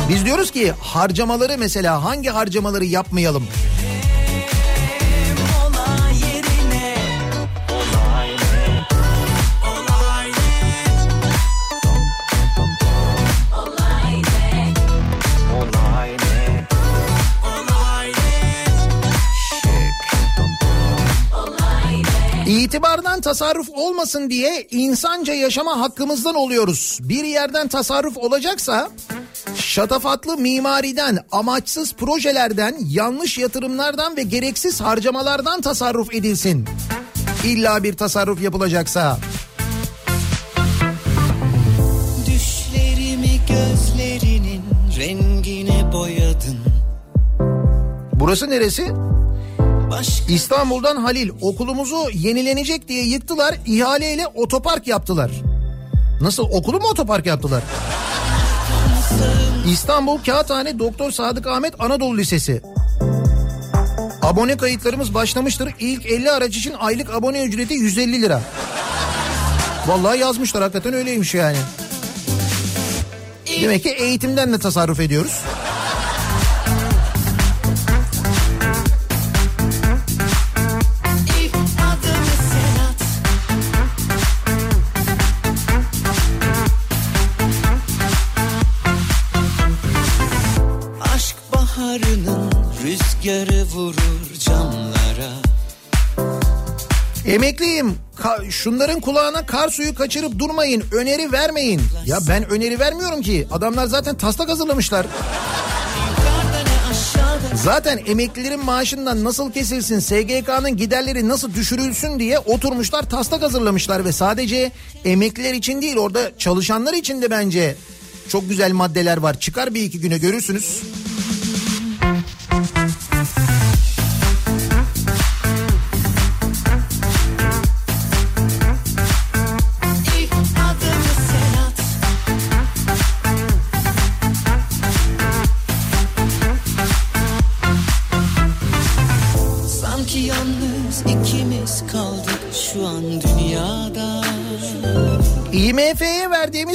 Biz diyoruz ki harcamaları mesela hangi harcamaları yapmayalım? İtibardan tasarruf olmasın diye insanca yaşama hakkımızdan oluyoruz. Bir yerden tasarruf olacaksa şatafatlı mimariden, amaçsız projelerden, yanlış yatırımlardan ve gereksiz harcamalardan tasarruf edilsin. İlla bir tasarruf yapılacaksa. Düşlerimi gözlerinin rengine boyadın Burası neresi? İstanbul'dan Halil okulumuzu yenilenecek diye yıktılar. ihaleyle otopark yaptılar. Nasıl okulu mu otopark yaptılar? İstanbul Kağıthane Doktor Sadık Ahmet Anadolu Lisesi. Abone kayıtlarımız başlamıştır. İlk 50 araç için aylık abone ücreti 150 lira. Vallahi yazmışlar hakikaten öyleymiş yani. Demek ki eğitimden de tasarruf ediyoruz. Emekliyim. Ka- şunların kulağına kar suyu kaçırıp durmayın. Öneri vermeyin. Ya ben öneri vermiyorum ki. Adamlar zaten taslak hazırlamışlar. Zaten emeklilerin maaşından nasıl kesilsin, SGK'nın giderleri nasıl düşürülsün diye oturmuşlar taslak hazırlamışlar ve sadece emekliler için değil orada çalışanlar için de bence çok güzel maddeler var. Çıkar bir iki güne görürsünüz.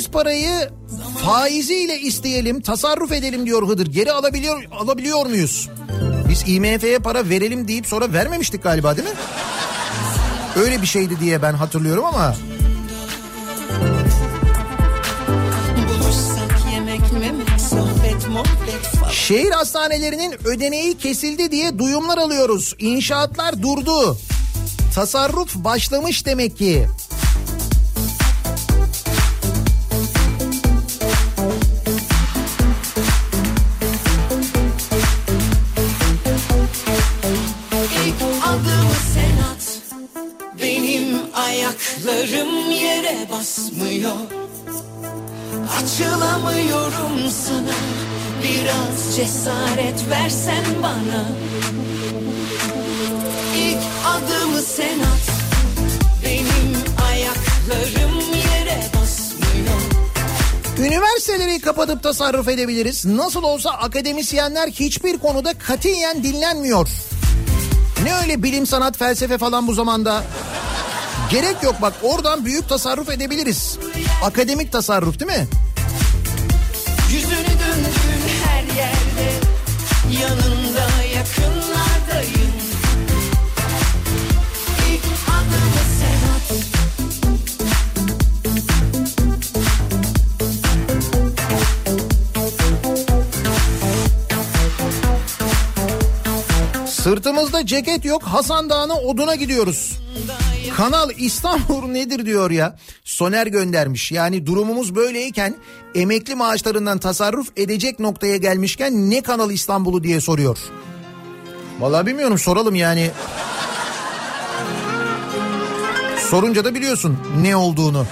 Verdiğimiz parayı faiziyle isteyelim, tasarruf edelim diyor Hıdır. Geri alabiliyor alabiliyor muyuz? Biz IMF'ye para verelim deyip sonra vermemiştik galiba değil mi? Öyle bir şeydi diye ben hatırlıyorum ama şehir hastanelerinin ödeneği kesildi diye duyumlar alıyoruz. İnşaatlar durdu. Tasarruf başlamış demek ki. Basmıyor Açılamıyorum sana Biraz cesaret versen bana İlk adımı sen at Benim ayaklarım yere basmıyor Üniversiteleri kapatıp tasarruf edebiliriz. Nasıl olsa akademisyenler hiçbir konuda katiyen dinlenmiyor. Ne öyle bilim, sanat, felsefe falan bu zamanda. Gerek yok bak oradan büyük tasarruf edebiliriz. Akademik tasarruf değil mi? Yüzünü döndür her yerde Yanında yakınlardayım İlk adımı sen at Sırtımızda ceket yok Hasan Dağı'na oduna gidiyoruz. Kanal İstanbul nedir diyor ya. Soner göndermiş. Yani durumumuz böyleyken emekli maaşlarından tasarruf edecek noktaya gelmişken ne Kanal İstanbul'u diye soruyor. Vallahi bilmiyorum soralım yani. Sorunca da biliyorsun ne olduğunu.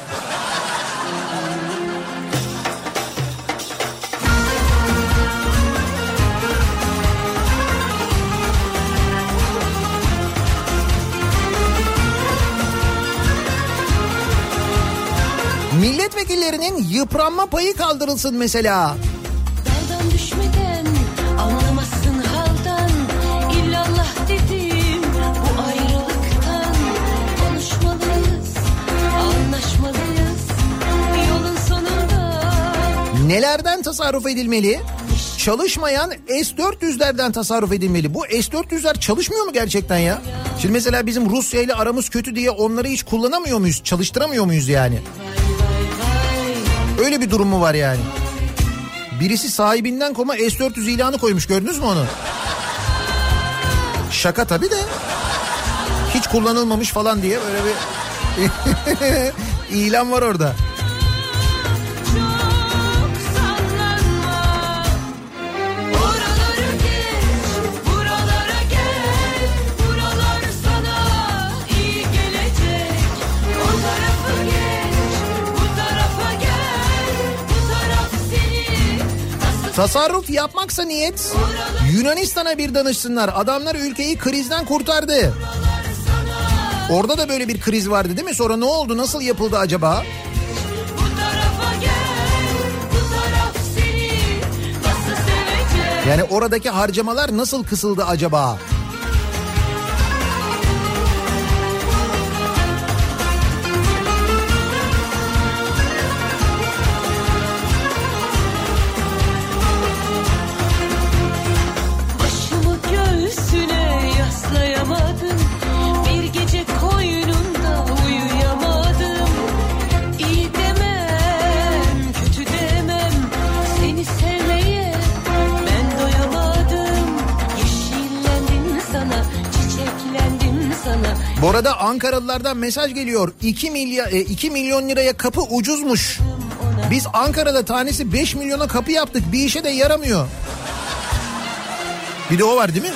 Milletvekillerinin yıpranma payı kaldırılsın mesela. Düşmeden haldan dedim konuşmalıyız anlaşmalıyız Nelerden tasarruf edilmeli? Çalışmayan S-400'lerden tasarruf edilmeli. Bu S-400'ler çalışmıyor mu gerçekten ya? Şimdi mesela bizim Rusya ile aramız kötü diye onları hiç kullanamıyor muyuz? Çalıştıramıyor muyuz yani? Öyle bir durum mu var yani? Birisi sahibinden koma S-400 ilanı koymuş gördünüz mü onu? Şaka tabii de. Hiç kullanılmamış falan diye böyle bir ilan var orada. Tasarruf yapmaksa niyet Yunanistan'a bir danışsınlar. Adamlar ülkeyi krizden kurtardı. Orada da böyle bir kriz vardı değil mi? Sonra ne oldu? Nasıl yapıldı acaba? gel? Yani oradaki harcamalar nasıl kısıldı acaba? Arada Ankaralılardan mesaj geliyor. 2 milyar 2 milyon liraya kapı ucuzmuş. Biz Ankara'da tanesi 5 milyona kapı yaptık. Bir işe de yaramıyor. Bir de o var değil mi?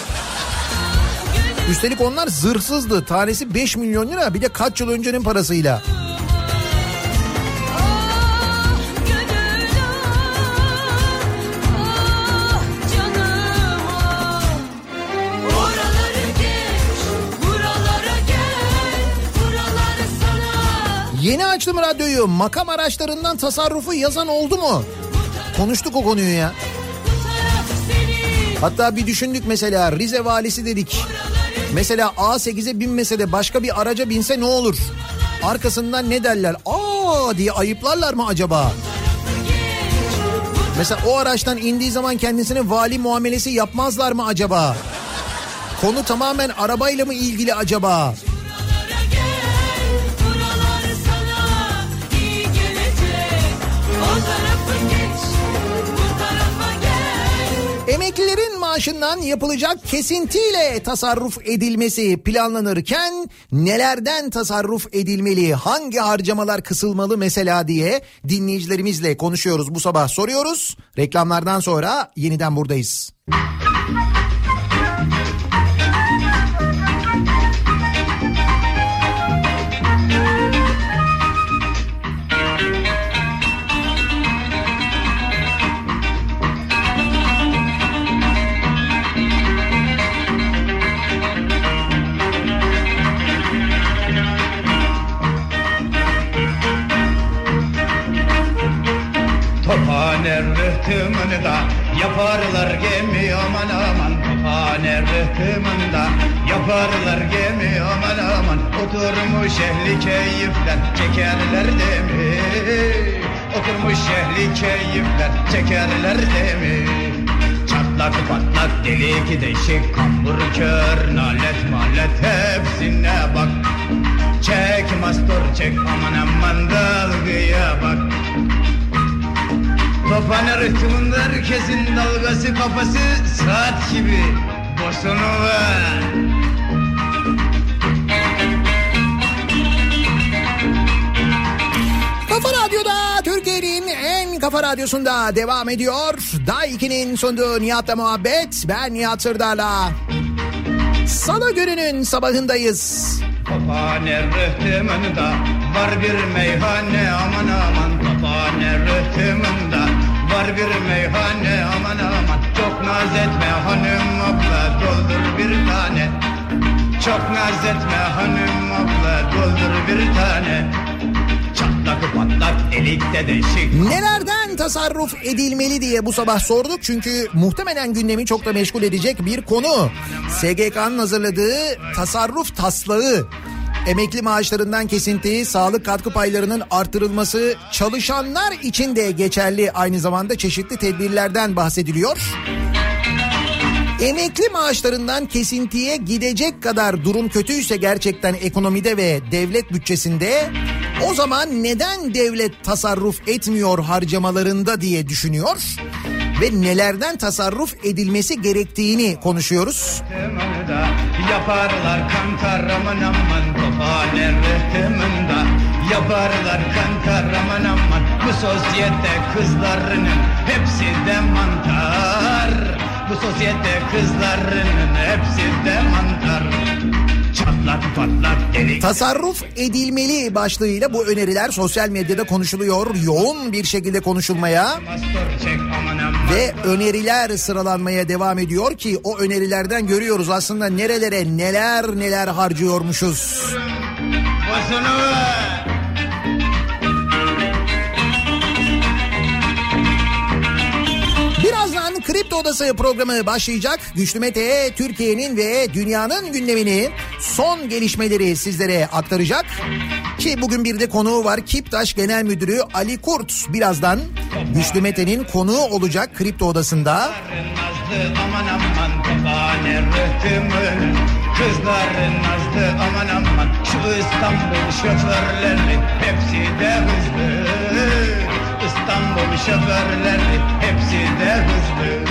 Üstelik onlar zırhsızdı. Tanesi 5 milyon lira. Bir de kaç yıl öncenin parasıyla. Yeni açtım radyoyu. Makam araçlarından tasarrufu yazan oldu mu? Konuştuk o konuyu ya. Hatta bir düşündük mesela Rize valisi dedik. Mesela A8'e binmese de başka bir araca binse ne olur? Arkasından ne derler? Aa diye ayıplarlar mı acaba? Mesela o araçtan indiği zaman kendisine vali muamelesi yapmazlar mı acaba? Konu tamamen arabayla mı ilgili acaba? Maaşından yapılacak kesintiyle tasarruf edilmesi planlanırken nelerden tasarruf edilmeli, hangi harcamalar kısılmalı mesela diye dinleyicilerimizle konuşuyoruz bu sabah soruyoruz. Reklamlardan sonra yeniden buradayız. Rıhtımında yaparlar gemi aman aman. Tophane rıhtımında yaparlar gemi aman aman. Oturmuş ehli keyifler çekerler demi Oturmuş ehli keyifler çekerler demi Çatlak patlak delik deşik kambur kör nalet malet hepsine bak. Çek mastur çek aman aman dalgaya bak Tophane rıhtımında herkesin dalgası kafası saat gibi Bosonu ver Kafa Radyo'da Türkiye'nin en kafa radyosunda devam ediyor. Day 2'nin sunduğu Nihat'la muhabbet. Ben Nihat Sırdar'la. Salı gününün sabahındayız. Tophane rıhtımında var bir meyhane aman aman Tophane rıhtımında var bir meyhane aman aman Çok naz etme hanım abla doldur bir tane Çok naz etme hanım abla doldur bir tane Çatlak patlak delikte deşik Nelerden tasarruf edilmeli diye bu sabah sorduk. Çünkü muhtemelen gündemi çok da meşgul edecek bir konu. SGK'nın hazırladığı tasarruf taslağı. Emekli maaşlarından kesinti, sağlık katkı paylarının artırılması, çalışanlar için de geçerli aynı zamanda çeşitli tedbirlerden bahsediliyor. Emekli maaşlarından kesintiye gidecek kadar durum kötüyse gerçekten ekonomide ve devlet bütçesinde o zaman neden devlet tasarruf etmiyor harcamalarında diye düşünüyor ve nelerden tasarruf edilmesi gerektiğini konuşuyoruz. Yaparlar kantar aman aman Tophane rıhtımında Yaparlar kantar aman aman Bu sosyete kızlarının hepsi de mantar. Bu sosyete kızlarının hepsi de mantar Çatlak patlak delik Tasarruf edilmeli başlığıyla bu öneriler sosyal medyada konuşuluyor. Yoğun bir şekilde konuşulmaya çek ve öneriler sıralanmaya devam ediyor ki o önerilerden görüyoruz aslında nerelere neler neler harcıyormuşuz. Bosunu ver Kripto Odası programı başlayacak. Güçlü Mete Türkiye'nin ve dünyanın gündemini son gelişmeleri sizlere aktaracak. Ki bugün bir de konuğu var. Kiptaş Genel Müdürü Ali Kurt birazdan Güçlü Mete'nin konuğu olacak Kripto Odası'nda. Kızların nazlı aman aman Şu İstanbul şoförleri hepsi de hızlı İstanbul şoförleri hepsi de hızlı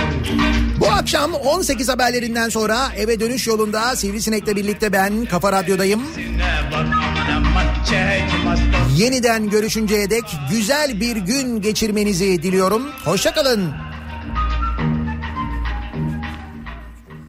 Bu akşam Akşam 18 haberlerinden sonra eve dönüş yolunda Sivrisinek'le birlikte ben Kafa Radyo'dayım. Yeniden görüşünceye dek güzel bir gün geçirmenizi diliyorum. Hoşçakalın.